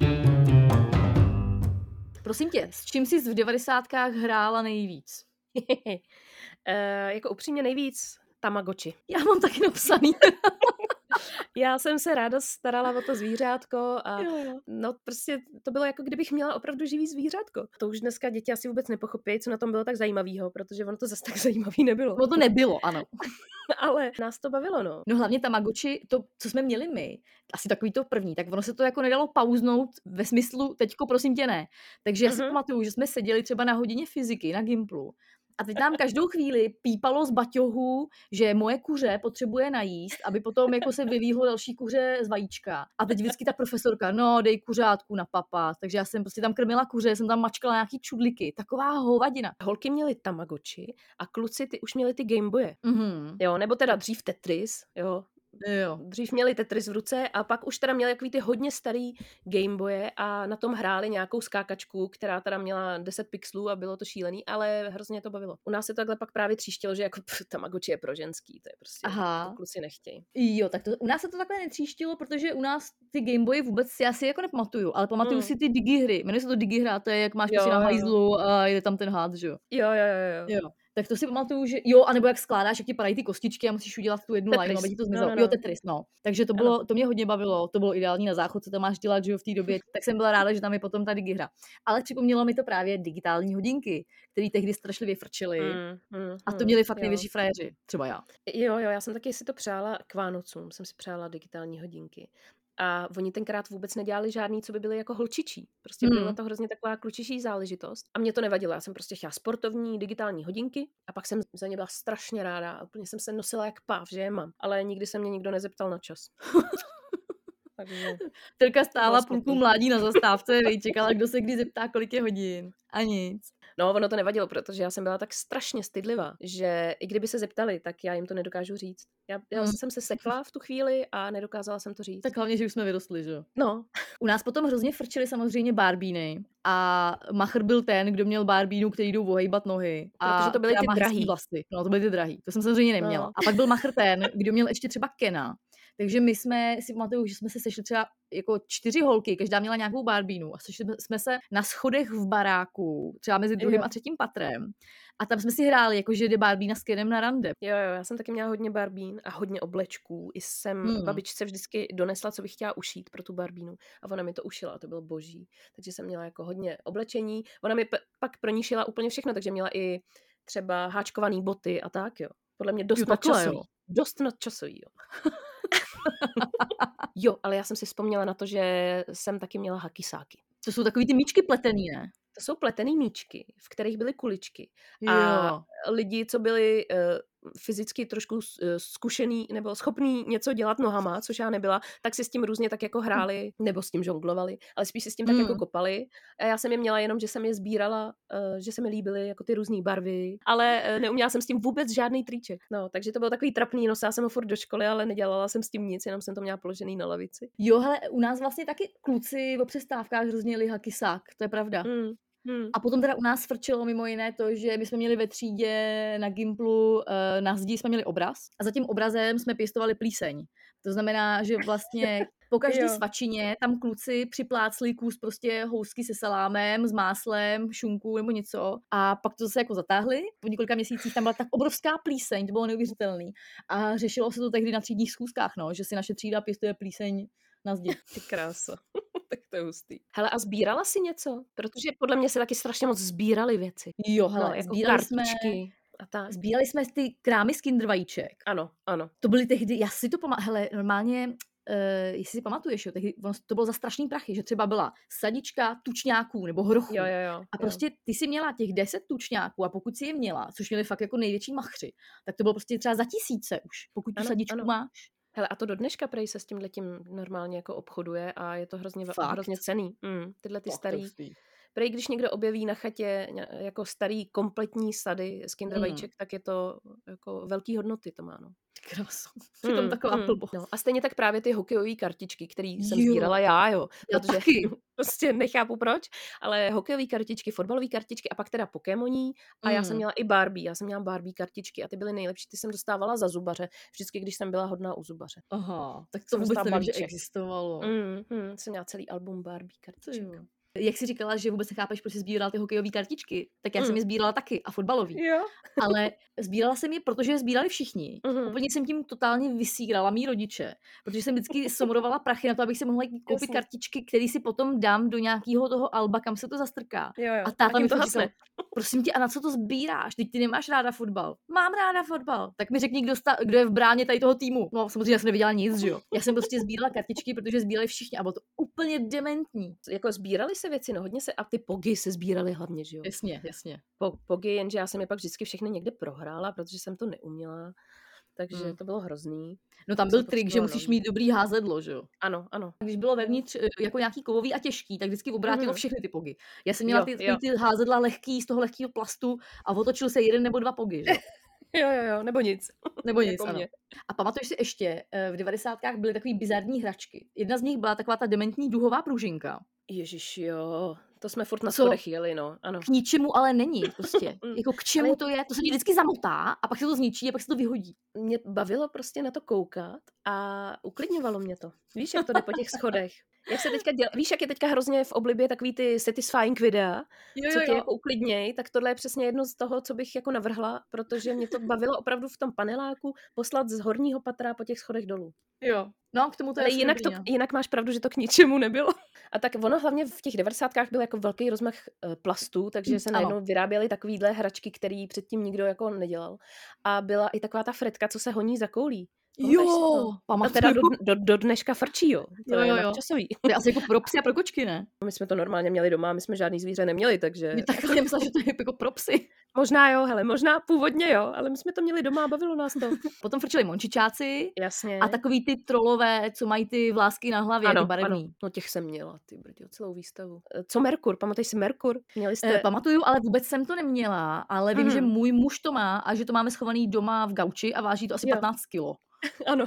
Prosím tě, s čím jsi v devadesátkách hrála nejvíc? e, jako upřímně nejvíc Tamagotchi. Já mám taky napsaný. Já jsem se ráda starala o to zvířátko a Jo, jo. no prostě to bylo jako kdybych měla opravdu živý zvířátko. To už dneska děti asi vůbec nepochopí, co na tom bylo tak zajímavého, protože ono to zase tak zajímavý nebylo. No to nebylo, ano. Ale nás to bavilo, no. No hlavně Tamagotchi, to, co jsme měli my, asi takový to první, tak ono se to jako nedalo pauznout ve smyslu, teďko prosím tě ne. Takže já si Mhm. pamatuju, že jsme seděli třeba na hodině fyziky na Gimplu a teď nám každou chvíli pípalo z baťohu, že moje kuře potřebuje najíst, aby potom jako se vylíhlo další kuře z vajíčka. A teď vždycky ta profesorka, no dej kuřátku na papa. Takže já jsem prostě tam krmila kuře, jsem tam mačkala nějaký čudliky. Taková hovadina. Holky měly Tamagotchi a kluci ty už měli ty Gameboye. Mhm. Jo, nebo teda dřív Tetris, jo, Jo. dřív měli Tetris v ruce a pak už teda měli takový ty hodně starý Gameboye a na tom hráli nějakou skákačku, která teda měla 10 pixelů a bylo to šílený, ale hrozně to bavilo. U nás se to takhle pak právě tříštilo, že jako pff, Tamagotchi je pro ženský, to je prostě, Aha. to kluci nechtějí. Jo, tak to, u nás se to takhle netříštilo, protože u nás ty Gameboy vůbec si asi jako nepamatuju, ale pamatuju Hmm. si ty digihry. Jmenuje se to digihra, to je jak máš Jo, prostě na hajzlu a je tam ten hád, že jo. Jo, jo, jo, jo. Jo. Tak to si pamatuju, že jo, anebo jak skládáš, jak ti padají ty kostičky a musíš udělat tu jednu Tetris. line, aby ti to No, zmizelo. no, no. Jo, Tetris, no. Takže to bylo, to mě hodně bavilo, to bylo ideální na záchod, co tam máš dělat, že jo, v té době. Tak jsem byla ráda, že tam je potom ta digihra. Ale připomnělo mi to právě digitální hodinky, které tehdy strašlivě frčely. Mm, mm, A to mm, měli fakt jo. největší frajeři, třeba já. Jo, jo, já jsem taky si to přála k Vánocům, jsem si přála digitální hodinky. A oni tenkrát vůbec nedělali žádný, co by byly jako holčičí. Prostě Hmm. byla to hrozně taková klučičí záležitost. A mě to nevadilo, já jsem prostě chtěla sportovní digitální hodinky a pak jsem za ně byla strašně ráda a úplně jsem se nosila jak páv, že je mám. Ale nikdy se mě nikdo nezeptal na čas. Takže Terka stála půlku mládí na zastávce, čekala, kdo se kdy zeptá, kolik je hodin. A nic. No, ono to nevadilo, protože já jsem byla tak strašně stydlivá, že i kdyby se zeptali, tak já jim to nedokážu říct. Já, já Mm. jsem se sekla v tu chvíli a nedokázala jsem to říct. Tak hlavně, že už jsme vyrostli, že jo. No, U nás potom hrozně frčely samozřejmě barbíny a Machr byl ten, kdo měl barbínu, který jdou ohejbat nohy. A Protože to byly ty drahý. Vlasy. No, to byly ty drahý. To jsem samozřejmě neměla. No. A pak byl Machr ten, kdo měl ještě třeba Kena. Takže my jsme si pamatuju, že jsme se sešli třeba jako čtyři holky, každá měla nějakou barbínu a sešli jsme- se na schodech v baráku, třeba mezi druhým Jo. a třetím patrem. A tam jsme si hráli, jako že jde barbína s Kenem na rande. jo, jo, já jsem taky měla hodně barbín a hodně oblečků. I jsem Hmm. babičce vždycky donesla, co bych chtěla ušít pro tu barbínu. A ona mi to ušila a to bylo boží. Takže jsem měla jako hodně oblečení. Ona mi p- pak pro ní šila úplně všechno, takže měla i třeba háčkovaný boty a tak, jo. Podle mě dost Jo, nadčasový. jo. Dost nadčasový, jo. jo, ale já jsem si vzpomněla na to, že jsem taky měla hakisáky. To jsou takový ty míčky pletený, ne? To jsou pletený míčky, v kterých byly kuličky. Jo. A lidi, co byli uh, fyzicky trošku uh, zkušený nebo schopný něco dělat nohama, což já nebyla, tak si s tím různě tak jako hráli, nebo s tím žonglovali, ale spíš si s tím tak jako Mm. kopali. A já jsem je měla jenom, že jsem je sbírala, uh, že se mi líbily jako ty různé barvy, ale uh, neuměla jsem s tím vůbec žádný triček. No, takže to bylo takový trapný, nosila jsem ho furt do školy, ale nedělala jsem s tím nic, jenom jsem to měla položený na lavici. Jo, hele, u nás vlastně taky kluci o přestávkách hrozně jeli hakisák, to je pravda. Mm. Mm. A potom teda u nás frčelo mimo jiné to, že my jsme měli ve třídě na Gimplu, eh, na zdi jsme měli obraz a za tím obrazem jsme pěstovali plíseň. To znamená, že vlastně po každé svačině tam kluci připlácli kus prostě housky se salámem, s máslem, šunku nebo něco a pak to zase jako zatáhli. Po několika měsících tam byla tak obrovská plíseň, to bylo neuvěřitelný. A řešilo se to tehdy na třídních schůzkách, no, že si naše třída pěstuje plíseň na zdi. Ty krása. tak to je hustý. Hele, a sbírala si něco? Protože podle mě se taky strašně moc sbírali věci. Jo, No, hele, jako sbírali jsme, a tak. sbírali jsme ty krámy z Kinder vajíček. Ano, ano. To byly tehdy, já si to pamatuju, hele, normálně, uh, jestli si pamatuješ, jo, tehdy, ono, to bylo za strašný prachy, že třeba byla sadička tučňáků nebo hrochů. Jo, jo, jo. A prostě ty si měla těch 10 tučňáků a pokud si je měla, což měli fakt jako největší machři, tak to bylo prostě třeba za tisíce už, pokud tu Ano, sadičku ano. máš. Hele, a to do dneška prej se s tím letím normálně jako obchoduje a je to hrozně, Fakt? hrozně cený. Mm, tyhle ty je starý. hustý. Prej, když někdo objeví na chatě jako starý kompletní sady z Kinder Mm. tak je to jako velký hodnoty to má, no. Ty Krása. Přitom Mm, taková mm, blbost. No. A stejně tak právě ty hokejové kartičky, které jsem Jo. sbírala já, jo. Já Protože taky. prostě nechápu proč, ale hokejové kartičky, fotbalové kartičky a pak teda Pokémoní a já jsem Mm. měla i Barbie, já jsem měla Barbie kartičky a ty byly nejlepší, ty jsem dostávala za zubaře, vždycky, když jsem byla hodná u zubaře. Aha, tak to vůbec nevím, že existovalo. Mm, mm, jsem měla celý album Barbie kartiček. Jak jsi říkala, že vůbec nechápeš, proč jsi sbírala ty hokejové kartičky, tak já jsem Mm. je sbírala taky a fotbalový. Jo. Ale sbírala jsem je, protože je sbírali všichni. Mhm. Úplně jsem tím totálně vysírala mý rodiče, protože jsem vždycky somrovala prachy na to, abych si mohla koupit Jasně. kartičky, které si potom dám do nějakého toho alba, kam se to zastrká. Jo, jo. A táta tím mi to říkal, prosím tě, a na co to sbíráš? Teď ty nemáš ráda fotbal. Mám ráda fotbal. Tak mi řekni, kdo, sta- kdo je v bráně tady toho týmu. No samozřejmě já jsem neviděla nic, že jo. Já jsem prostě sbírala kartičky, protože sbírali všichni a bylo to úplně dementní. Jako sbírali se věci, no hodně se, a ty pogy se sbírali hlavně, že jo. Jasně, jasně. Po, pogy, jenže já jsem je pak vždycky všechny někde prohrála, protože jsem to neuměla. Takže Hmm. to bylo hrozný. No tam byl trik, že musíš nový. mít dobrý házedlo, že jo. Ano, ano. Když bylo vevnitř eh, jako nějaký kovový a těžký, tak vždycky obrátilo Mhm. všechny ty pogy. Já jsem měla Jo, ty, jo. ty házedla lehký z toho lehkého plastu a otočil se jeden nebo dva pogy, že? jo? Jo, jo, nebo nic. Nebo nic, Jako ano. mě. A pamatuješ si ještě, eh, v devadesátkách byly takový bizarní hračky. Jedna z nich byla taková ta dementní duhová pružinka. Ježíš, jo. To jsme furt na schodech jeli, no. Ano. K ničemu ale není prostě. Mm. jako k čemu Ale- to je? To se ti vždycky zamotá a pak se to zničí a pak se to vyhodí. Mě bavilo prostě na to koukat a uklidňovalo mě to. Víš, jak to jde po těch schodech? Jak se teďka děl... Víš, jak je teďka hrozně v oblibě takový ty satisfying videa, Jo, co tě jako uklidněj, tak tohle je přesně jedno z toho, co bych jako navrhla, protože mě to bavilo opravdu v tom paneláku poslat z horního patra po těch schodech dolů. jo. No, k tomu to je Ale jinak, to, no. jinak máš pravdu, že to k ničemu nebylo. A tak ono hlavně v těch devadesátkách byl jako velký rozmach eh, plastů, takže se Ano. najednou vyráběly takovýhle hračky, které předtím nikdo jako nedělal. A byla i taková ta fretka, co se honí za koulí. Jo, A pamatuju. teda do, do, do dneška frčí, jo. To Jo, je jo, jo. nadčasový. To je asi jako pro psy a pro kočky, ne? My jsme to normálně měli doma, my jsme žádný zvíře neměli, takže... Mě tak jsem myslela, že to je jako pro psy. Možná jo, hele, možná původně jo, ale my jsme to měli doma a bavilo nás to. Potom frčeli mončičáci Jasně. a takový ty trolové, co mají ty vlásky na hlavě, ano, ty barevný. ano, no těch jsem měla, ty brďo, celou výstavu. E, Co Merkur, pamatuješ si Merkur? Měli jste... Eh, pamatuju, ale vůbec jsem to neměla, ale vím, Mhm. že můj muž to má a že to máme schovaný doma v gauči a váží to asi Jo. 15 kilo. Ano.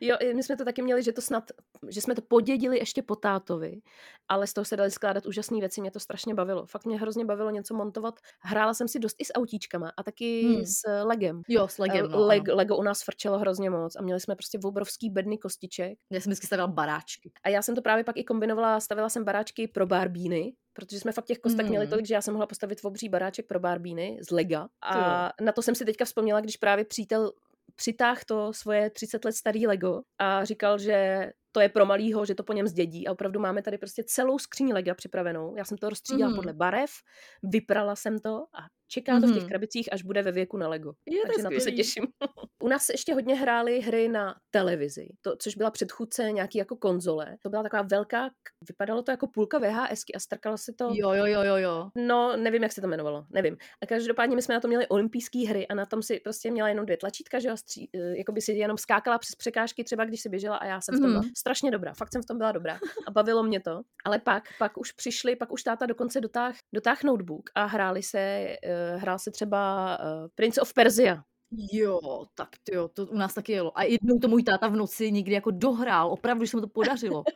jo, my jsme to taky měli, že to snad, že jsme to podědili ještě po tátovi, ale z toho se dali skládat úžasné věci, mě to strašně bavilo. Fakt mě hrozně bavilo něco montovat. Hrála jsem si dost i s autíčkama a taky Hmm. s Legem. Jo, s legem, Eh, no, Leg, ano. Lego u nás frčelo hrozně moc a měli jsme prostě obrovský bedny kostiček. Já jsem vždycky stavila baráčky. A já jsem to právě pak i kombinovala, stavila jsem baráčky pro barbíny, protože jsme fakt těch kostek měli Mhm. tolik, že já jsem mohla postavit obří baráček pro barbíny z Lega. A na to jsem si teďka vzpomněla, když právě přítel přitáhl to svoje 30 let starý Lego a říkal, že to je pro malýho, že to po něm zdědí a opravdu máme tady prostě celou skříň Lega připravenou. Já jsem to rozstřídila Mhm. podle barev, vyprala jsem to a čeká to v těch Mhm. krabicích, až bude ve věku na Lego. Je to Takže na to se těším. U nás se ještě hodně hrály hry na televizi, to, což byla předchůdce nějaký jako konzole. To byla taková velká, vypadalo to jako půlka VHSky a strkalo se to. Jo, jo, jo, jo, jo. No, nevím, jak se to jmenovalo, nevím. A každopádně my jsme na to měli olympijské hry a na tom si prostě měla jenom dvě tlačítka, že jo, stří, eh, jako by si jenom skákala přes překážky, třeba když si běžela a já jsem v tom byla Mhm. strašně dobrá, fakt jsem v tom byla dobrá a bavilo mě to. Ale pak, pak už přišli, pak už táta dokonce dotáh, dotáh notebook a hráli se, eh, hrál se třeba uh, Prince of Persia. Jo, tak ty jo, to u nás taky jelo. A jednou to můj táta v noci někdy jako dohrál, opravdu, že se mu to podařilo.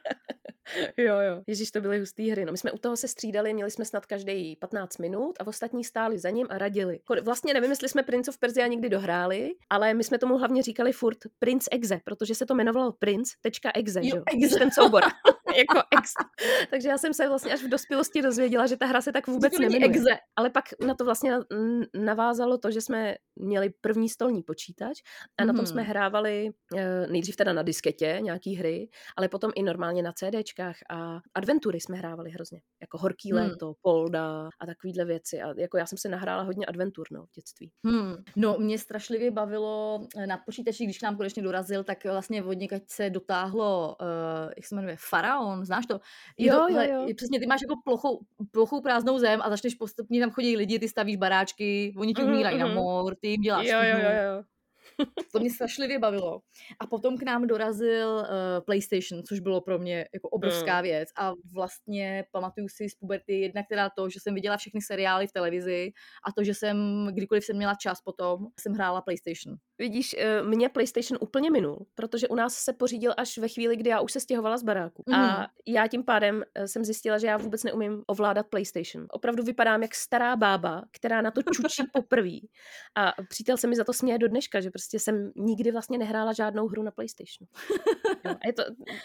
Jo, jo. Ježíš, to byly hustý hry. No, my jsme u toho se střídali, měli jsme snad každý 15 minut a ostatní stáli za ním a radili. Vlastně nevím, jestli jsme Prince of Persia někdy dohráli, ale my jsme tomu hlavně říkali furt Prince Exe, protože se to jmenovalo Prince.exe, Jo, že jo? Exe. Ten soubor. jako ex. Takže já jsem se vlastně až v dospělosti dozvěděla, že ta hra se tak vůbec není nemenuje. exe. Ale pak na to vlastně navázalo to, že jsme měli první stolní počítač a na tom jsme Mhm. hrávali eh, nejdřív teda na disketě nějaký hry, ale potom i normálně na CDčkách a adventury jsme hrávali hrozně. Jako Horký Hmm. léto, Polda a takovýhle věci. A jako já jsem se nahrála hodně adventur no, v dětství. Hmm. No, mě strašlivě bavilo eh, na počítači, když k nám konečně dorazil, tak vlastně od někaď se dotáhlo, uh, jak se jmenuje, Faraon, znáš to? Je Jo, to, jo, jo. je Přesně, ty máš jako plochou, plochou prázdnou zem a začneš postupně, tam chodí lidi, ty stavíš baráčky, oni ti Mhm, umírají na mhm. mor, ty jim děláš Jo, jo, jo, jo. To mě strašlivě bavilo. A potom k nám dorazil uh, PlayStation, což bylo pro mě jako obrovská věc. A vlastně pamatuju si z puberty jednak teda to, že jsem viděla všechny seriály v televizi a to, že jsem, kdykoliv jsem měla čas potom, jsem hrála PlayStation. Vidíš, eh, mě PlayStation úplně minul, protože u nás se pořídil až ve chvíli, kdy já už se stěhovala z baráku. Mhm. A já tím pádem eh, jsem zjistila, že já vůbec neumím ovládat PlayStation. Opravdu vypadám jak stará bába, která na to čučí poprvé. A přítel se mi za to směje do dneška, že prostě jsem nikdy vlastně nehrála žádnou hru na PlayStation. A je, to,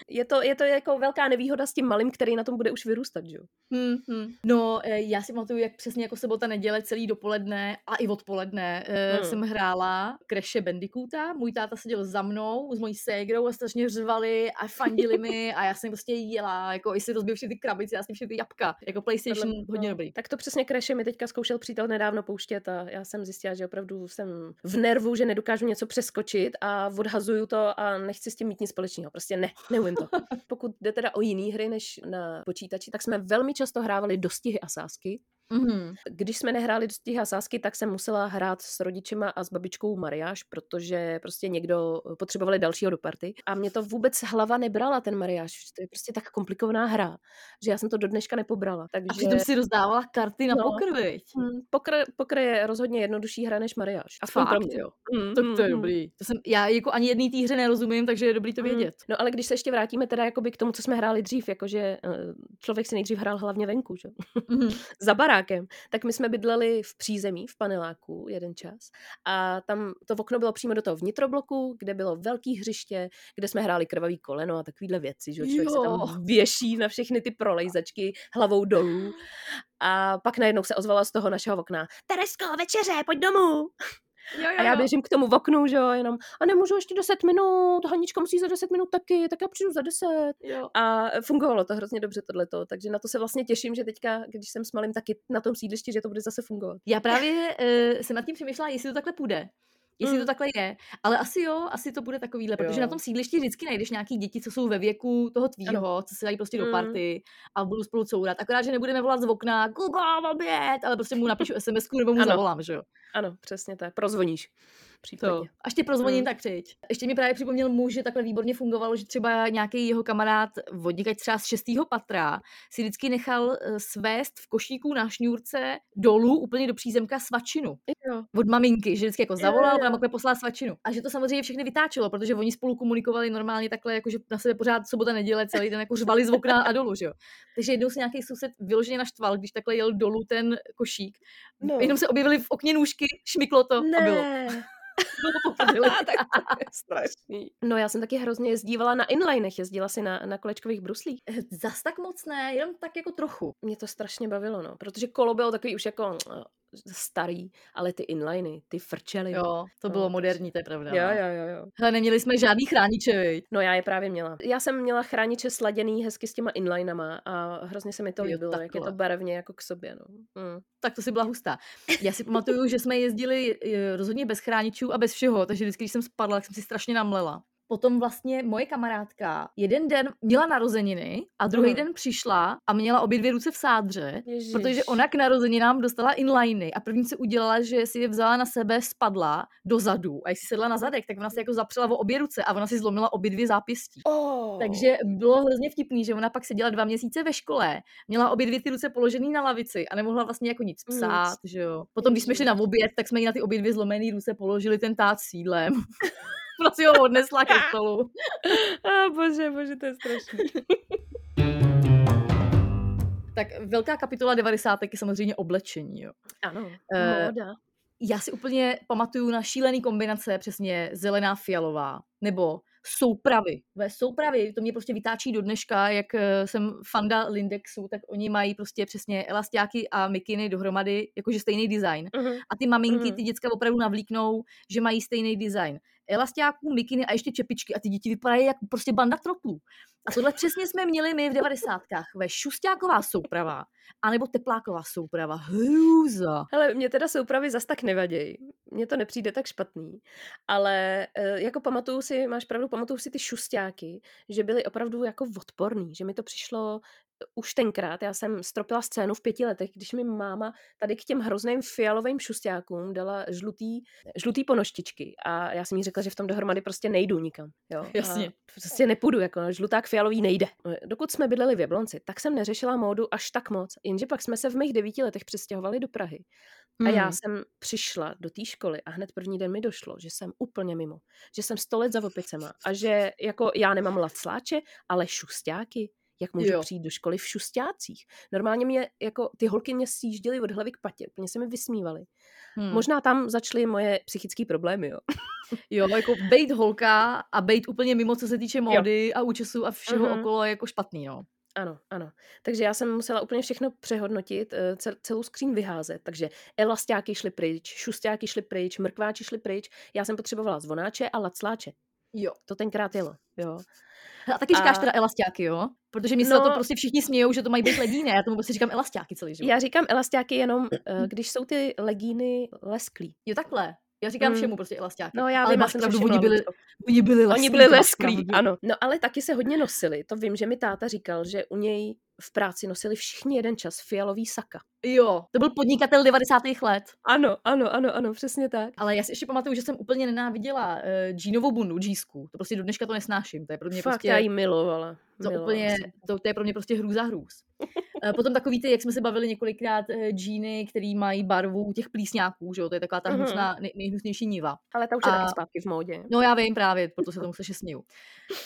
je, to, je to jako velká nevýhoda s tím malým, který na tom bude už vyrůstat, že jo? Hmm, hmm. No, eh, já si pamatuju, jak přesně jako sobota, neděle, celý dopoledne a i odpoledne Hmm. jsem hrála Crashe Bandicoota. Můj táta seděl za mnou s mojí ségrou a strašně řvali a fandili mi a já jsem prostě jela, jako jestli rozbiju všechny ty krabice, já jsem všechny ty jabka. Jako PlayStation Tohle- hodně no. dobrý. Tak to přesně Crashe mi teďka zkoušel přítel nedávno pouštět a já jsem zjistila, že opravdu jsem v nervu, že nedokážu něco přeskočit a odhazuju to a nechci s tím mít nic společného. Prostě ne, neumím to. Pokud jde teda o jiné hry než na počítači, tak jsme velmi často hrávali dostihy a sásky. Mhm. Když jsme nehráli dostihy a sásky, tak jsem musela hrát s rodičema a s babičkou mariáš, protože prostě někdo potřebovali dalšího do party. A mě to vůbec hlava nebrala, ten mariáš. To je prostě tak komplikovaná hra, že já jsem to do dneška nepobrala. Takže... A přitom si rozdávala karty na No. pokr, viď? Hmm, pokr, pokr je rozhodně jednodušší hra než mariáš. Pro Fakt, mě. jo. Mm, Tak to je mm, mm. dobrý. To jsem, já jako ani jedný té hře nerozumím, takže je dobrý to Mm. vědět. No ale když se ještě vrátíme teda jakoby k tomu, co jsme hráli dřív, jakože eh, člověk si nejdřív hrál hlavně venku, že? Mhm. za barákem, tak my jsme bydleli v přízemí, v paneláku jeden čas a tam to okno bylo přímo do toho vnitrobloku, kde bylo velký hřiště, kde jsme hráli krvavý koleno a takovýhle věci, že jo, člověk se Jo. tam věší na všechny ty prolejzačky hlavou dolů a pak najednou se ozvala z toho našeho okna Teresko, večeře, pojď domů! Jo, jo, A já jo. běžím k tomu v oknu, že jo, jenom a nemůžu ještě 10 minut, Hanička musí za 10 minut taky, tak já přijdu za 10. Jo. A fungovalo to hrozně dobře tohleto, takže na to se vlastně těším, že teďka, když jsem s malým taky na tom sídlišti, že to bude zase fungovat. Já právě uh, jsem nad tím přemýšlela, jestli to takhle půjde. Jestli Mm. to takhle je. Ale asi jo, asi to bude takovýhle, protože Jo. na tom sídlišti vždycky najdeš nějaký děti, co jsou ve věku toho tvýho, co se dají prostě do Mm. party a budou spolu courat. Akorát, že nebudeme volat z okna, kuka, oběd, ale prostě mu napíšu SMS nebo mu Ano. zavolám, že jo. Ano, přesně tak. Prozvoníš. Případně. To. Až tě prozvoním, Mm. tak přijď. Ještě mi právě připomněl muž, že takhle výborně fungovalo, že třeba nějaký jeho kamarád vodníkač třeba z šestého patra si vždycky nechal eh, svést v košíku na šňůrce dolů úplně do přízemka svačinu Jo. od maminky, že vždycky jako zavolal, takhle poslala svačinu. A že to samozřejmě všechny vytáčelo, protože oni spolu komunikovali normálně takhle, jako že na sebe pořád sobota, neděle, celý den jako řvali z okna a dolů, že jo. Takže jednou se nějaký soused vyloženě naštval, když takhle jel dolů ten košík. No. Jenom se objevily v okně nůžky, šmyklo to a bylo. To popadili. tak to je strašný. No já jsem taky hrozně jezdívala na inlinech, jezdila si na, na kolečkových bruslích. Zas tak moc ne, jenom tak jako trochu. Mě to strašně bavilo, no, protože kolo bylo takový už jako eh, starý, ale ty inliny, ty frčely. Jo, to No, bylo moderní, to je pravda. jo, no. jo, jo, jo. Hele, neměli jsme žádný chrániče, viď? No já je právě měla. Já jsem měla chrániče sladěný hezky s těma inlinama a hrozně se mi to Jo, líbilo, jak je to barevně jako k sobě, no. Mm. Tak to si byla hustá. Já si pamatuju, že jsme jezdili eh, rozhodně bez chráničů a bez všeho, takže vždycky, když jsem spadla, tak jsem si strašně namlela. Potom vlastně moje kamarádka jeden den měla narozeniny a druhý den přišla a měla obě dvě ruce v sádře, Ježiš. protože ona k narozeninám dostala inliny a první, co udělala, že si je vzala na sebe, spadla dozadu a když si sedla na zadek, tak ona si jako zapřela o obě ruce a ona si zlomila obě dvě zápěstí. Oh. Takže bylo hrozně vtipný, že ona pak seděla dva měsíce ve škole, měla obě dvě ty ruce položený na lavici a nemohla vlastně jako nic Nic. psát, že jo. Potom, když jsme šli na oběd, tak jsme jí na ty obě dvě zlomené ruce položili ten tát s jídlem. Ona si ho odnesla ke stolu. A bože, bože, to je strašný. Tak velká kapitola 90. je samozřejmě oblečení, jo. Ano, Eh, móda. Já si úplně pamatuju na šílený kombinace, přesně zelená fialová, nebo soupravy. Ve soupravy, to mě prostě vytáčí do dneška, jak eh, jsem fanda Lindexu, tak oni mají prostě přesně elastiáky a mikiny dohromady, jakože stejný design. Mhm. A ty maminky, Mhm. ty děcka opravdu navlíknou, že mají stejný design. Elastiáků, mikiny a ještě čepičky a ty děti vypadají jako prostě banda trotlů. A tohle přesně jsme měli my v devadesátkách. Ve šustáková souprava, anebo tepláková souprava. Hrůza. Hele, mě teda soupravy zas tak nevadějí. Mně to nepřijde tak špatný. Ale eh, jako pamatuju si, máš pravdu, pamatuju si ty šustáky, že byly opravdu jako odporný, že mi to přišlo eh, už tenkrát, já jsem stropila scénu v pěti letech, když mi máma tady k těm hrozným fialovým šustákům dala žlutý, žlutý ponoštičky a já jsem jí řekla, že v tom dohromady prostě nejdu nikam. Jo? Jasně. A prostě nepůjdu, jako žluták fialový nejde. Dokud jsme bydleli v Jablonci, tak jsem neřešila módu až tak moc, jenže pak jsme se v mých devíti letech přestěhovali do Prahy. A já Mm. jsem přišla do té školy a hned první den mi došlo, že jsem úplně mimo. Že jsem sto let za opicema a že jako já nemám lacláče, ale šustáky. Jak můžu Jo. jo. přijít do školy v šustácích? Normálně mě, jako ty holky mě sjížděly od hlavy k patě, úplně se mi vysmívaly. Hmm. Možná tam začaly moje psychické problémy, jo. Jo, jako bejt holka a bejt úplně mimo, co se týče módy a účesu a všeho Mhm. okolo je jako špatný, no. Ano, ano. Takže já jsem musela úplně všechno přehodnotit, eh, cel- celou skříň vyházet. Takže elastáky šly pryč, šustáky šly pryč, mrkváči šly pryč. Já jsem potřebovala zvonáče a lacláče. Jo. To tenkrát jelo, jo. A taky říkáš A- teda elastáky, jo? Protože mi se no, to prostě všichni smějou, že to mají být legíny. Já tomu prostě říkám elastáky celý život. Já říkám elastáky jenom, eh, když jsou ty legíny lesklý. Jo, takhle. Já říkám Mm. všemu prostě elastáky. No já Ale vím, máš pravdu, oni byli, oni byli lesklí. Oni byli lesklí, ano. No ale taky se hodně nosili. To vím, že mi táta říkal, že u něj v práci nosili všichni jeden čas fialový saka. Jo, to byl podnikatel 90. let. Ano, ano, ano, ano, přesně tak. Ale já si ještě pamatuju, že jsem úplně nenáviděla uh, džínovou bundu, džísku. To prostě do dneška to nesnáším. To je pro mě Fakt, prostě... já jí milovala. To milovala úplně, to, to je pro mě prostě hrůza hrůz. Eh, Potom takový ty, jak jsme se bavili několikrát, eh, džíny, který mají barvu těch plísňáků, že jo, to je taková ta Mhm. hnusná, nej, nejhnusnější niva. Ale ta už je A- taky zpátky v módě. No já vím právě, proto se tomu strašně směju.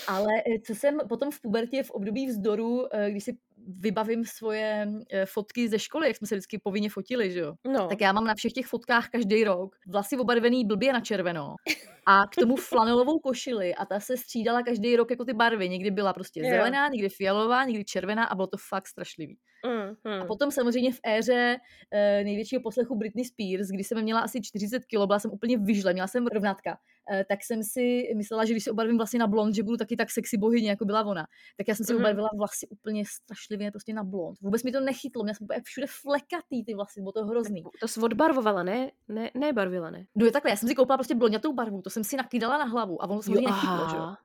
Ale eh, co jsem potom v pubertě, v období vzdoru, když si vybavím svoje eh, fotky ze školy, jak jsme se vždycky povinně fotili, že jo, No, tak já mám na všech těch fotkách každý rok vlasy obarvený blbě na červeno a k tomu flanelovou košili a ta se střídala každý rok jako ty barvy. Někdy byla prostě zelená, někdy fialová, někdy červená a bylo to fakt strašlivý. Mm, A mm. potom samozřejmě v éře e, největšího poslechu Britney Spears, kdy jsem měla asi 40 kg, byla jsem úplně vyžle, měla jsem rovnátka, e, tak jsem si myslela, že když se obarvím vlastně na blond, že budu taky tak sexy bohyně, jako byla ona. Tak já jsem si Mhm. obarvila vlasy úplně strašlivě prostě na blond. Vůbec mi to nechytlo, měla jsem úplně všude flekatý ty vlasy, bylo to hrozný. To jsi odbarvovala, ne? Ne, ne barvila, ne? No je takhle, já jsem si koupila prostě blondětou barvu, to jsem si nakydala na hlavu a ono samozřejmě nechytlo, že jo.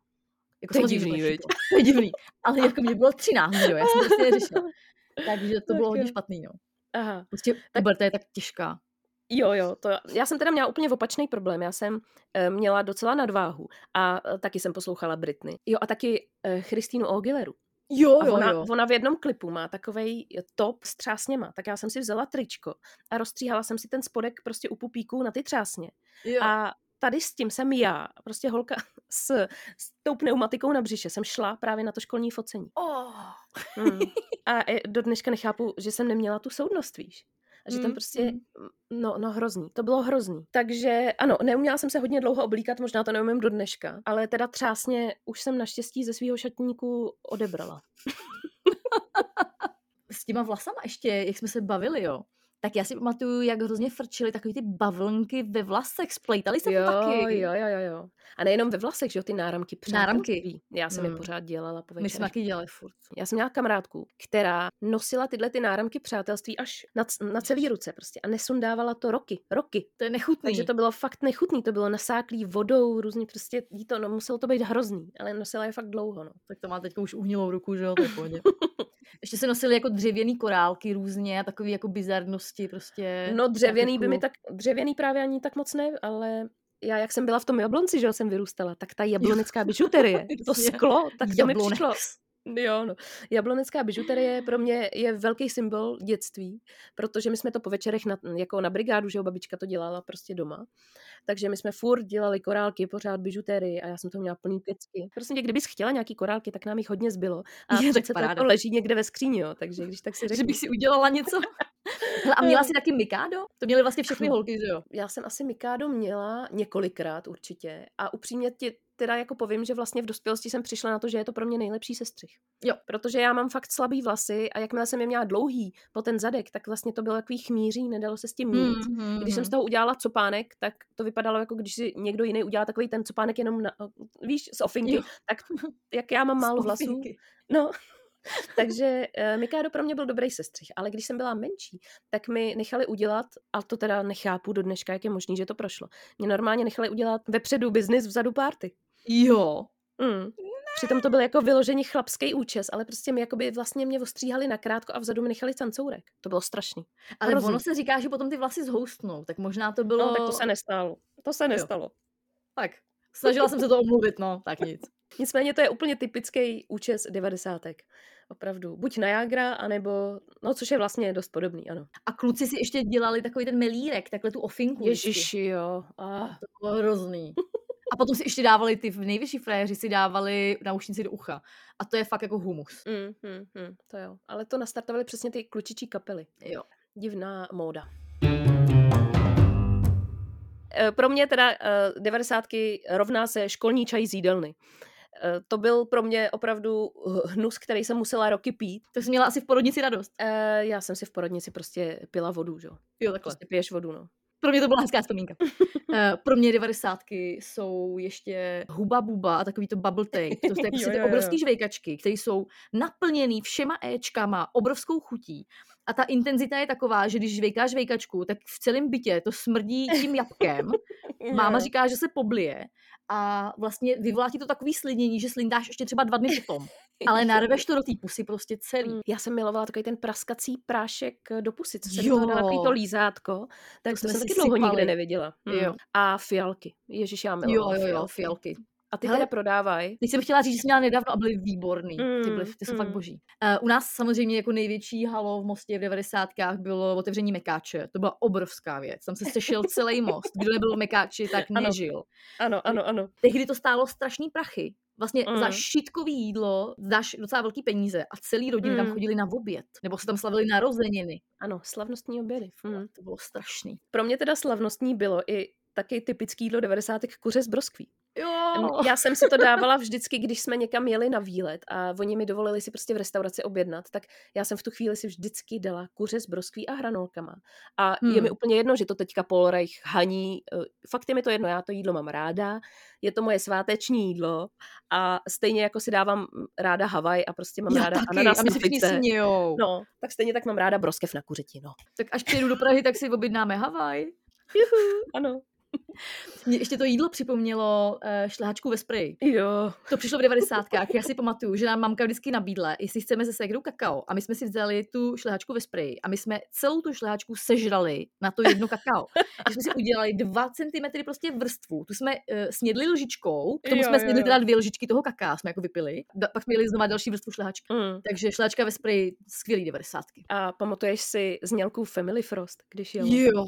Jako To je divný, nechytlo. To je divný. Ale jako mě bylo 13, že jo, já jsem prostě neřešila. Takže to bylo hodně špatný, no. Aha. Prostě puberta je tak těžká. Jo, jo, to já jsem teda měla úplně opačný problém. Já jsem e, měla docela nadváhu a e, taky jsem poslouchala Britney. Jo, a taky e, Christínu Aguileru. Jo, A jo, ona, jo. ona v jednom klipu má takovej top s třásněma, tak já jsem si vzala tričko a rozstříhala jsem si ten spodek prostě u pupíků na ty třásně. jo. A tady s tím jsem já, prostě holka s, s tou pneumatikou na břiše, jsem šla právě na to školní focení. Oh. Hmm. A do dneška nechápu, že jsem neměla tu soudnost, víš. A že tam Mm, prostě, mm. no, no hrozný, to bylo hrozný. Takže ano, neuměla jsem se hodně dlouho oblíkat, možná to neumím do dneška, ale teda třásně už jsem naštěstí ze svého šatníku odebrala. S těma vlasama ještě, jak jsme se bavili, jo. Tak já si pamatuju, jak hrozně frčily takový ty bavlnky ve vlasech. Splejtali se jo, to taky. jo, jo, jo, jo. A nejenom ve vlasech, že jo, ty náramky Náramky. přátelství. Já jsem je Hmm. pořád dělala po My jsme taky dělali furt. Já jsem měla kamarádku, která nosila tyhle ty náramky přátelství až na, na celý ruce prostě a nesundávala to roky, roky. To je nechutný. Takže to bylo fakt nechutný, to bylo nasáklý vodou, různě prostě jí to, no muselo to být hrozný, ale nosila je fakt dlouho, no. Tak to má teď už uhnilou ruku, že jo, to je. Ještě se nosily jako dřevěný korálky různě a takové jako bizarnosti prostě. No dřevěný by mi tak, dřevěný právě ani tak moc ne, ale já jak jsem byla v tom jablonci, že jo, jsem vyrůstala, tak ta jablonecká bižuterie, to sklo, tak to mi přišlo. Jo, no. Jablonecká bižuterie pro mě je velký symbol dětství, protože my jsme to po večerech na, jako na brigádu, že jo, babička to dělala prostě doma. Takže my jsme furt dělali korálky, pořád bižuterii a já jsem to měla plný pecky. Prostě kdybys chtěla nějaký korálky, tak nám jich hodně zbylo. A Je, tak přece to jako leží někde ve skříni, jo, takže když tak si Že řekni. bych si udělala něco. A měla si taky Mikado? To měly vlastně všechny holky, že jo? já jsem asi Mikádo měla několikrát určitě a upřímně ti teda jako povím, že vlastně v dospělosti jsem přišla na to, že je to pro mě nejlepší sestřih. Jo. Protože já mám fakt slabý vlasy a jakmile jsem je měla dlouhý po ten zadek, tak vlastně to bylo takový chmíří, nedalo se s tím nic. Mm, Když jsem z toho udělala copánek, tak to vypadalo jako když si někdo jiný udělá takový ten copánek jenom na, víš, z ofinky, Jo. tak jak já mám málo vlasů. No, takže uh, Mikado pro mě byl dobrý sestřih, ale když jsem byla menší, tak mi nechali udělat, a to teda nechápu do dneška, jak je možný, že to prošlo. Mě normálně nechali udělat vepředu biznis, vzadu party. Jo. Mm. Přitom to byl jako vyloženě chlapský účes, ale prostě mi jakoby vlastně mě ostříhali nakrátko a vzadu mi nechali cancourek. To bylo strašný. Ale Hrozný. ono se říká, že potom ty vlasy zhoustnou, tak možná to bylo... No, tak to se nestalo. To se nestalo. Tak, snažila jsem se to omluvit, no, tak nic. Nicméně to je úplně typický účes devadesátek. Opravdu. Buď Niagara, anebo, no což je vlastně dost podobný, ano. A kluci si ještě dělali takový ten melírek, takhle tu ofinku. Ježiši, jo. Ah. To bylo hrozný. A potom si ještě dávali ty nejvyšší frajeři si dávali naušnici do ucha. A to je fakt jako humus. Mm, mm, mm, to jo. Ale to nastartovaly přesně ty klučičí kapely. Jo. Divná móda. Eh, Pro mě teda eh, devadesátky rovná se školní čaj z jídelny. Eh, To byl pro mě opravdu hnus, který jsem musela roky pít. To jsi měla asi v porodnici radost. Eh, Já jsem si v porodnici prostě pila vodu, že? jo. Jo, takhle. Prostě piješ vodu, no. Pro mě to byla hezká vzpomínka. Eh, Pro mě devadesátky jsou ještě huba buba a takový to bubble tape. To jsou prostě ty jo. obrovský žvejkačky, které jsou naplněný všema éčkama, obrovskou chutí. A ta intenzita je taková, že když žvejkáš žvejkačku, tak v celém bytě to smrdí tím jabkem. Máma říká, že se poblije a vlastně vyvolá ti to takový slidnění, že slindáš ještě třeba dva dny potom. Ale narveš to do té pusy prostě celý. Mm, Já jsem milovala takový ten praskací prášek eh, do pusy, co se Jo. do toho to lízátko. Tak to, jsme jsem si taky dlouho nikde neviděla. Mm. Jo. A fialky. Ježíš, já Jo, milovala jo, jo, fialky. fialky. A ty Hele, teda prodávají. Teď jsem chtěla říct, že jsem měla nedávno a byly výborný. Ty, byly, Mm, ty jsou fakt mm. boží. Uh, u nás samozřejmě jako největší halo v Mostě v 90. bylo otevření Mekáče. To byla obrovská věc. Tam se sešel celý most. Kdo nebyl v Mekáči, tak Ano. nežil. Ano, ano, ano. Tehdy to stálo strašný prachy. Vlastně mm. za Mm. šitkový jídlo dáš docela velký peníze a celý rodiny tam Mm. chodili na oběd. Nebo se tam slavili narozeniny. Ano, slavnostní obědy. Mm. To bylo strašný. Pro mě teda slavnostní bylo i taky typický jídlo 90. kuře z broskví. Jo. Já jsem si to dávala vždycky, když jsme někam jeli na výlet a oni mi dovolili si prostě v restauraci objednat, tak já jsem v tu chvíli si vždycky dala kuře s broskví a hranolkama. A hmm. je mi úplně jedno, že to teďka Paul Reich haní. eh, Fakt je mi to jedno, já to jídlo mám ráda, je to moje sváteční jídlo a stejně jako si dávám ráda Havaj a prostě mám Já ráda taky, ananas na pice. No, tak stejně tak mám ráda broskev na kuřeti, no. Tak až přijedu do Prahy, tak si objednáme Havaj. Ano. Mně ještě to jídlo připomnělo uh, šlehačku ve spreji. Jo. To přišlo v 90. Já si pamatuju, že nám mamka vždycky nabídla, jestli chceme se segrou kakao. A my jsme si vzali tu šlehačku ve spreji a my jsme celou tu šlehačku sežrali na to jedno kakao. Že jsme si udělali 2 cm prostě vrstvu. Tu jsme uh, snědli lžičkou, k tomu Jo, jsme jo, snědli jo. teda dvě lžičky toho kaká, jsme jako vypili. Da, pak jsme jeli znova další vrstvu šlehačky. Mm. Takže šlehačka ve spreji, skvělý 90. A pamatuješ si znělku Family Frost, když jel? Jo.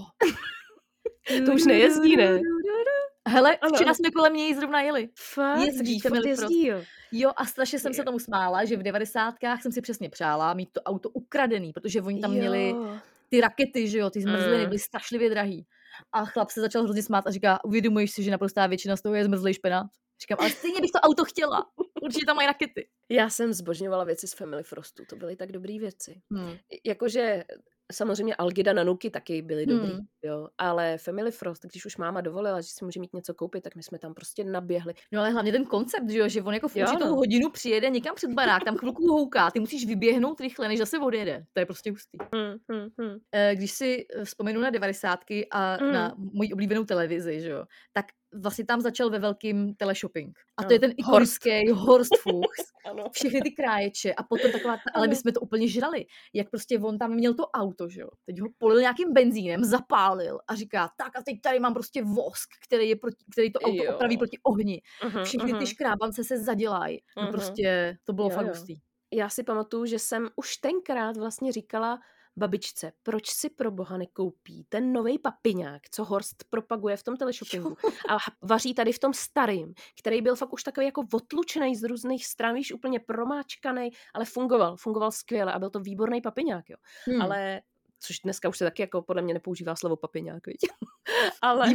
To už nejezdí, ne? Hele, Ano, včera jsme kolem něj zrovna jeli. Fakt? Jezdí Frost. jezdí, jo. Jo, a strašně jsem se Jo. tomu smála, že v devadesátkách jsem si přesně přála mít to auto ukradený, protože oni tam měli Jo. ty rakety, že jo, ty zmrzliny Mm. byly strašlivě drahý. A chlap se začal hrozně smát a říká, uvědomuješ si, že naprostá většina z toho je zmrzlý špenát? Říkám, ale stejně bych to auto chtěla. Určitě tam mají rakety. Já jsem zbožňovala věci z Family Frostu, to byly tak dobré věci. Hmm. Jakože samozřejmě Algida na Nuky taky byly dobrý, Hmm. jo, ale Family Frost, když už máma dovolila, že si může mít něco koupit, tak my jsme tam prostě naběhli. No ale hlavně ten koncept, že jo, že on jako v Jo, určitou no. hodinu přijede někam před barák, tam chvilku houká, ty musíš vyběhnout rychle, než zase odjede. To je prostě hustý. Hmm, hmm, hmm. Když si eh, vzpomenu na devadesátky a Mm. na moji oblíbenou televizi, že jo, tak vlastně tam začal ve velkým teleshopping. A to je ten ikonický Horst Fuchs, Ano. všechny ty kráječe a potom taková, ta, ale my jsme to úplně žrali. Jak prostě on tam měl to auto, že jo. Teď ho polil nějakým benzínem, zapálil a říká, tak a teď tady mám prostě vosk, který, je proti, který to auto Jo. opraví proti ohni. Mhm, Všechny ty mhm. škrábance se zadělají. No Mhm. prostě to bylo Jo, fakt jo. hustý. Já si pamatuju, že jsem už tenkrát vlastně říkala babičce, proč si pro boha nekoupí ten nový papiňák, co Horst propaguje v tom teleshoppingu a vaří tady v tom starým, který byl fakt už takový jako otlučený z různých stran, víš, úplně promáčkaný, ale fungoval, fungoval skvěle a byl to výborný papiňák, jo. Hmm. Ale což dneska už se taky jako podle mě nepoužívá slovo papiňák, viď? ale,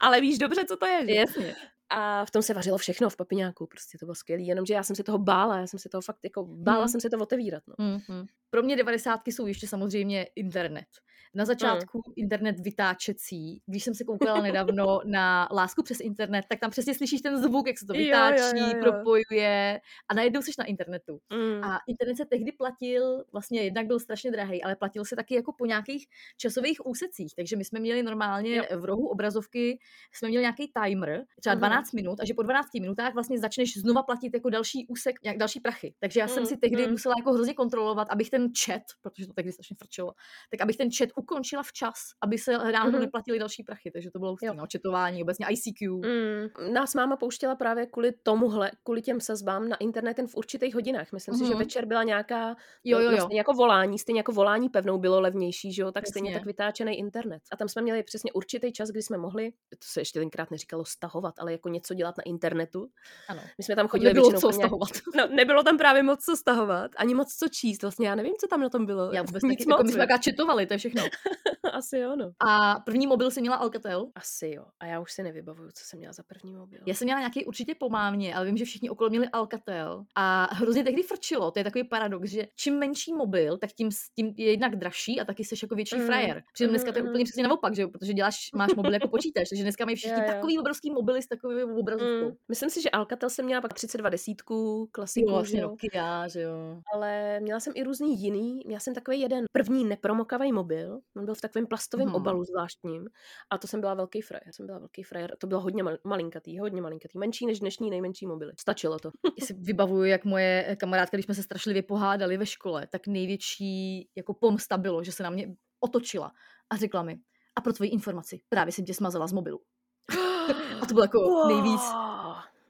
ale víš dobře, co to je, že? Jasně. A v tom se vařilo všechno v papiňáku, prostě to bylo skvělé, jenomže já jsem se toho bála, já jsem se toho fakt jako bála Hmm. jsem se to otevírat, no. Mm-hmm. Pro mě devadesátky jsou ještě samozřejmě internet. Na začátku mm. internet vytáčecí. Když jsem se koukala nedávno na Lásku přes internet, tak tam přesně slyšíš ten zvuk, jak se to Jo, jo, vytáčí, jo, jo. propojuje a najednou jsi na internetu. Mm. A internet se tehdy platil, vlastně jednak byl strašně drahý, ale platil se taky jako po nějakých časových úsecích. Takže my jsme měli normálně Jo. v rohu obrazovky, jsme měli nějaký timer, třeba Mhm. 12 minut, a že po 12 minutách vlastně začneš znova platit jako další úsek, jak další prachy. Takže já jsem Mm, si tehdy mm. musela jako hrozně kontrolovat, abych ten chat, protože to tehdy strašně frčelo, tak abych ten chat ukončila včas, aby se náhodou Mhm. neplatily další prachy. Takže to bylo hustý, Jo. no, chatování, obecně ICQ. Mm. Nás máma pouštěla právě kvůli tomuhle, kvůli těm sazbám na internet jen v určitých hodinách. Myslím si, že Mhm. večer byla nějaká, Jo, jo, no, jo. stejně jako volání, stejně jako volání pevnou bylo levnější, že jo, tak stejně Přesně. tak vytáčený internet. A tam jsme měli přesně určitý čas, kdy jsme mohli, to se ještě tenkrát neříkalo stahovat, ale jako něco dělat na internetu. Ano. My jsme tam chodili nebylo většinou co nějak- stahovat. No, nebylo tam právě moc co stahovat, ani moc co číst. Vlastně já nevím, co tam na tom bylo. Já vůbec Nic taky, jako my moc, jsme četovali, to je všechno. Asi jo, no. A první mobil jsem měla Alcatel. Asi jo. A já už si nevybavuju, co jsem měla za první mobil. Já jsem měla nějaký určitě po mámě, ale vím, že všichni okolo měli Alcatel. A hrozně tehdy frčilo, to je takový paradox, že čím menší mobil, tak tím, s- tím je jednak dražší a taky jsi jako větší Mm, frajer. Přitom dneska to je mhm, úplně přesně naopak, že jo? protože děláš, máš mobil jako počítač, takže dneska mají všichni Jo, jo. takový obrovský mobily s takovou obrazovkou. Mm. Myslím si, že Alcatel jsem měla pak 32 desítku, klasiku, Jo, že vlastně jo. Nokia, že jo. Ale měla jsem i různý jiný. Měla jsem takový jeden první nepromokavý mobil. On byl v takovém plastovém Mhm. obalu zvláštním. A to jsem byla velký frajer. Jsem byla velký frajer. To bylo hodně mal- malinkatý, hodně malinkatý. Menší než dnešní nejmenší mobily. Stačilo to. Já si vybavuju, jak moje eh, kamarádka, když jsme se strašlivě pohádali ve škole, tak největší jako pomsta bylo, že se na mě otočila a řekla mi, a pro tvoji informaci, právě jsem tě smazala z mobilu. A to bylo jako nejvíc, Wow.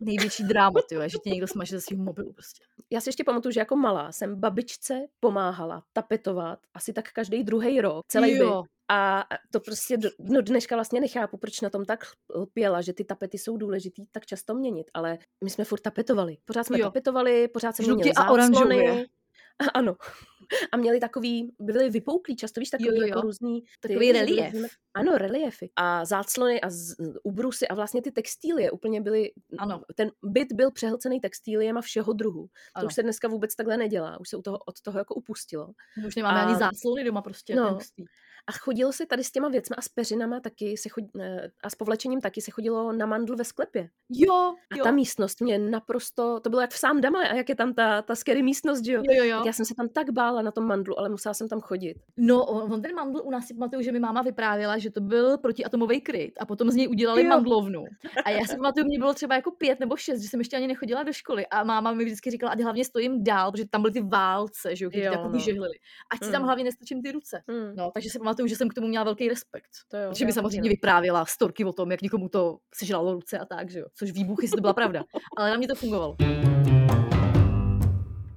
Největší dráma, tyjo, že tě někdo smaže ze svého mobilu prostě. Já si ještě pamatuju, že jako malá jsem babičce pomáhala tapetovat asi tak každý druhý rok, celý byt. Jo. A to prostě do, no dneška vlastně nechápu, proč na tom tak lpěla, že ty tapety jsou důležitý tak často měnit, ale my jsme furt tapetovali. Pořád jsme Jo. tapetovali, pořád se Žlutě měnili a oranžově. záclony. A- Ano. A měli takový, byli vypouklí často, víš, takový Jo, jo, jako různý... ty- Takový relief. vyle- Ano, reliefy. A záclony a z, ubrusy a vlastně ty textílie úplně byly... Ano. Ten byt byl přehlcený textíliema všeho druhu. To Ano. už se dneska vůbec takhle nedělá. Už se u toho, od toho jako upustilo. Už nemáme A- ani záclony doma prostě. No. to hustý. A chodilo se tady s těma věcma a s peřinama taky se chod, eh, a s povlečením taky se chodilo na mandl ve sklepě. Jo, A jo. ta místnost mě naprosto, to bylo jak v sám dama, a jak je tam ta, ta scary místnost, že jo? Jo, jo, jo. Tak já jsem se tam tak bála na tom mandlu, ale musela jsem tam chodit. No, on ten mandl u nás si pamatuju, že mi máma vyprávěla, že to byl protiatomový kryt a potom z něj udělali Jo. mandlovnu. A já si pamatuju, mě bylo třeba jako pět nebo šest, že jsem ještě ani nechodila do školy a máma mi vždycky říkala, ať hlavně stojím dál, protože tam byly ty válce, že jo, které Jo, jako no. vyžehlily. Ať si tam Mm. hlavně nestrčím ty ruce. Hmm, No, takže si pamatuju, že jsem k tomu měla velký respekt. to jo, Protože mi samozřejmě no. vyprávěla storky o tom, jak někomu to sežralo ruce a tak, že jo. Což výbuchy, jestli to byla pravda. Ale na mě to fungovalo.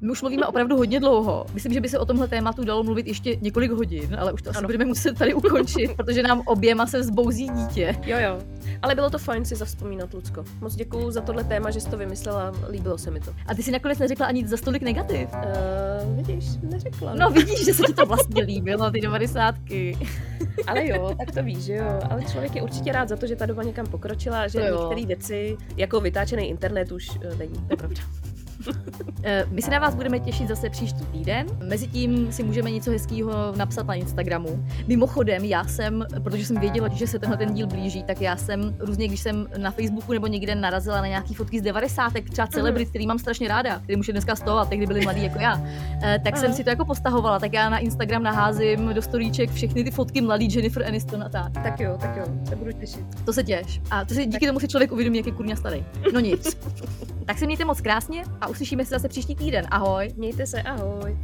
My už mluvíme opravdu hodně dlouho. Myslím, že by se o tomhle tématu dalo mluvit ještě několik hodin, ale už to asi Ano. budeme muset tady ukončit, protože nám oběma se zbouzí dítě. Jo, jo. Ale bylo to fajn si zavzpomínat, Lucko. Moc děkuju za tohle téma, že jsi to vymyslela, líbilo se mi to. A ty si nakonec neřekla ani za stolik negativ. Uh, vidíš, neřekla. No vidíš, že se ti to vlastně líbilo, ty devadesátky. Ale jo, tak to víš, že jo. Ale člověk je určitě rád za to, že ta doba někam pokročila, že některé věci, jako vytáčený internet, už uh, není. To je pravda. Eh, My se na vás budeme těšit zase příští týden. Mezitím si můžeme něco hezkého napsat na Instagramu. Mimochodem, já jsem, protože jsem věděla, že se tenhle ten díl blíží, tak já jsem různě, když jsem na Facebooku nebo někde narazila na nějaký fotky z 90. třeba celebrit, který mám strašně ráda, který už je dneska 100 a tehdy byli mladí jako já, eh, tak jsem Aha. si to jako postahovala. Tak já na Instagram naházím do storíček všechny ty fotky mladý Jennifer Aniston a tak. Tak jo, tak jo, se budu těšit. To se těš. A to si, díky tomu si člověk uvědomí, jak je kurňa starý. No nic. tak se mějte moc krásně a uslyšíme se zase příští týden. Ahoj. Mějte se, ahoj.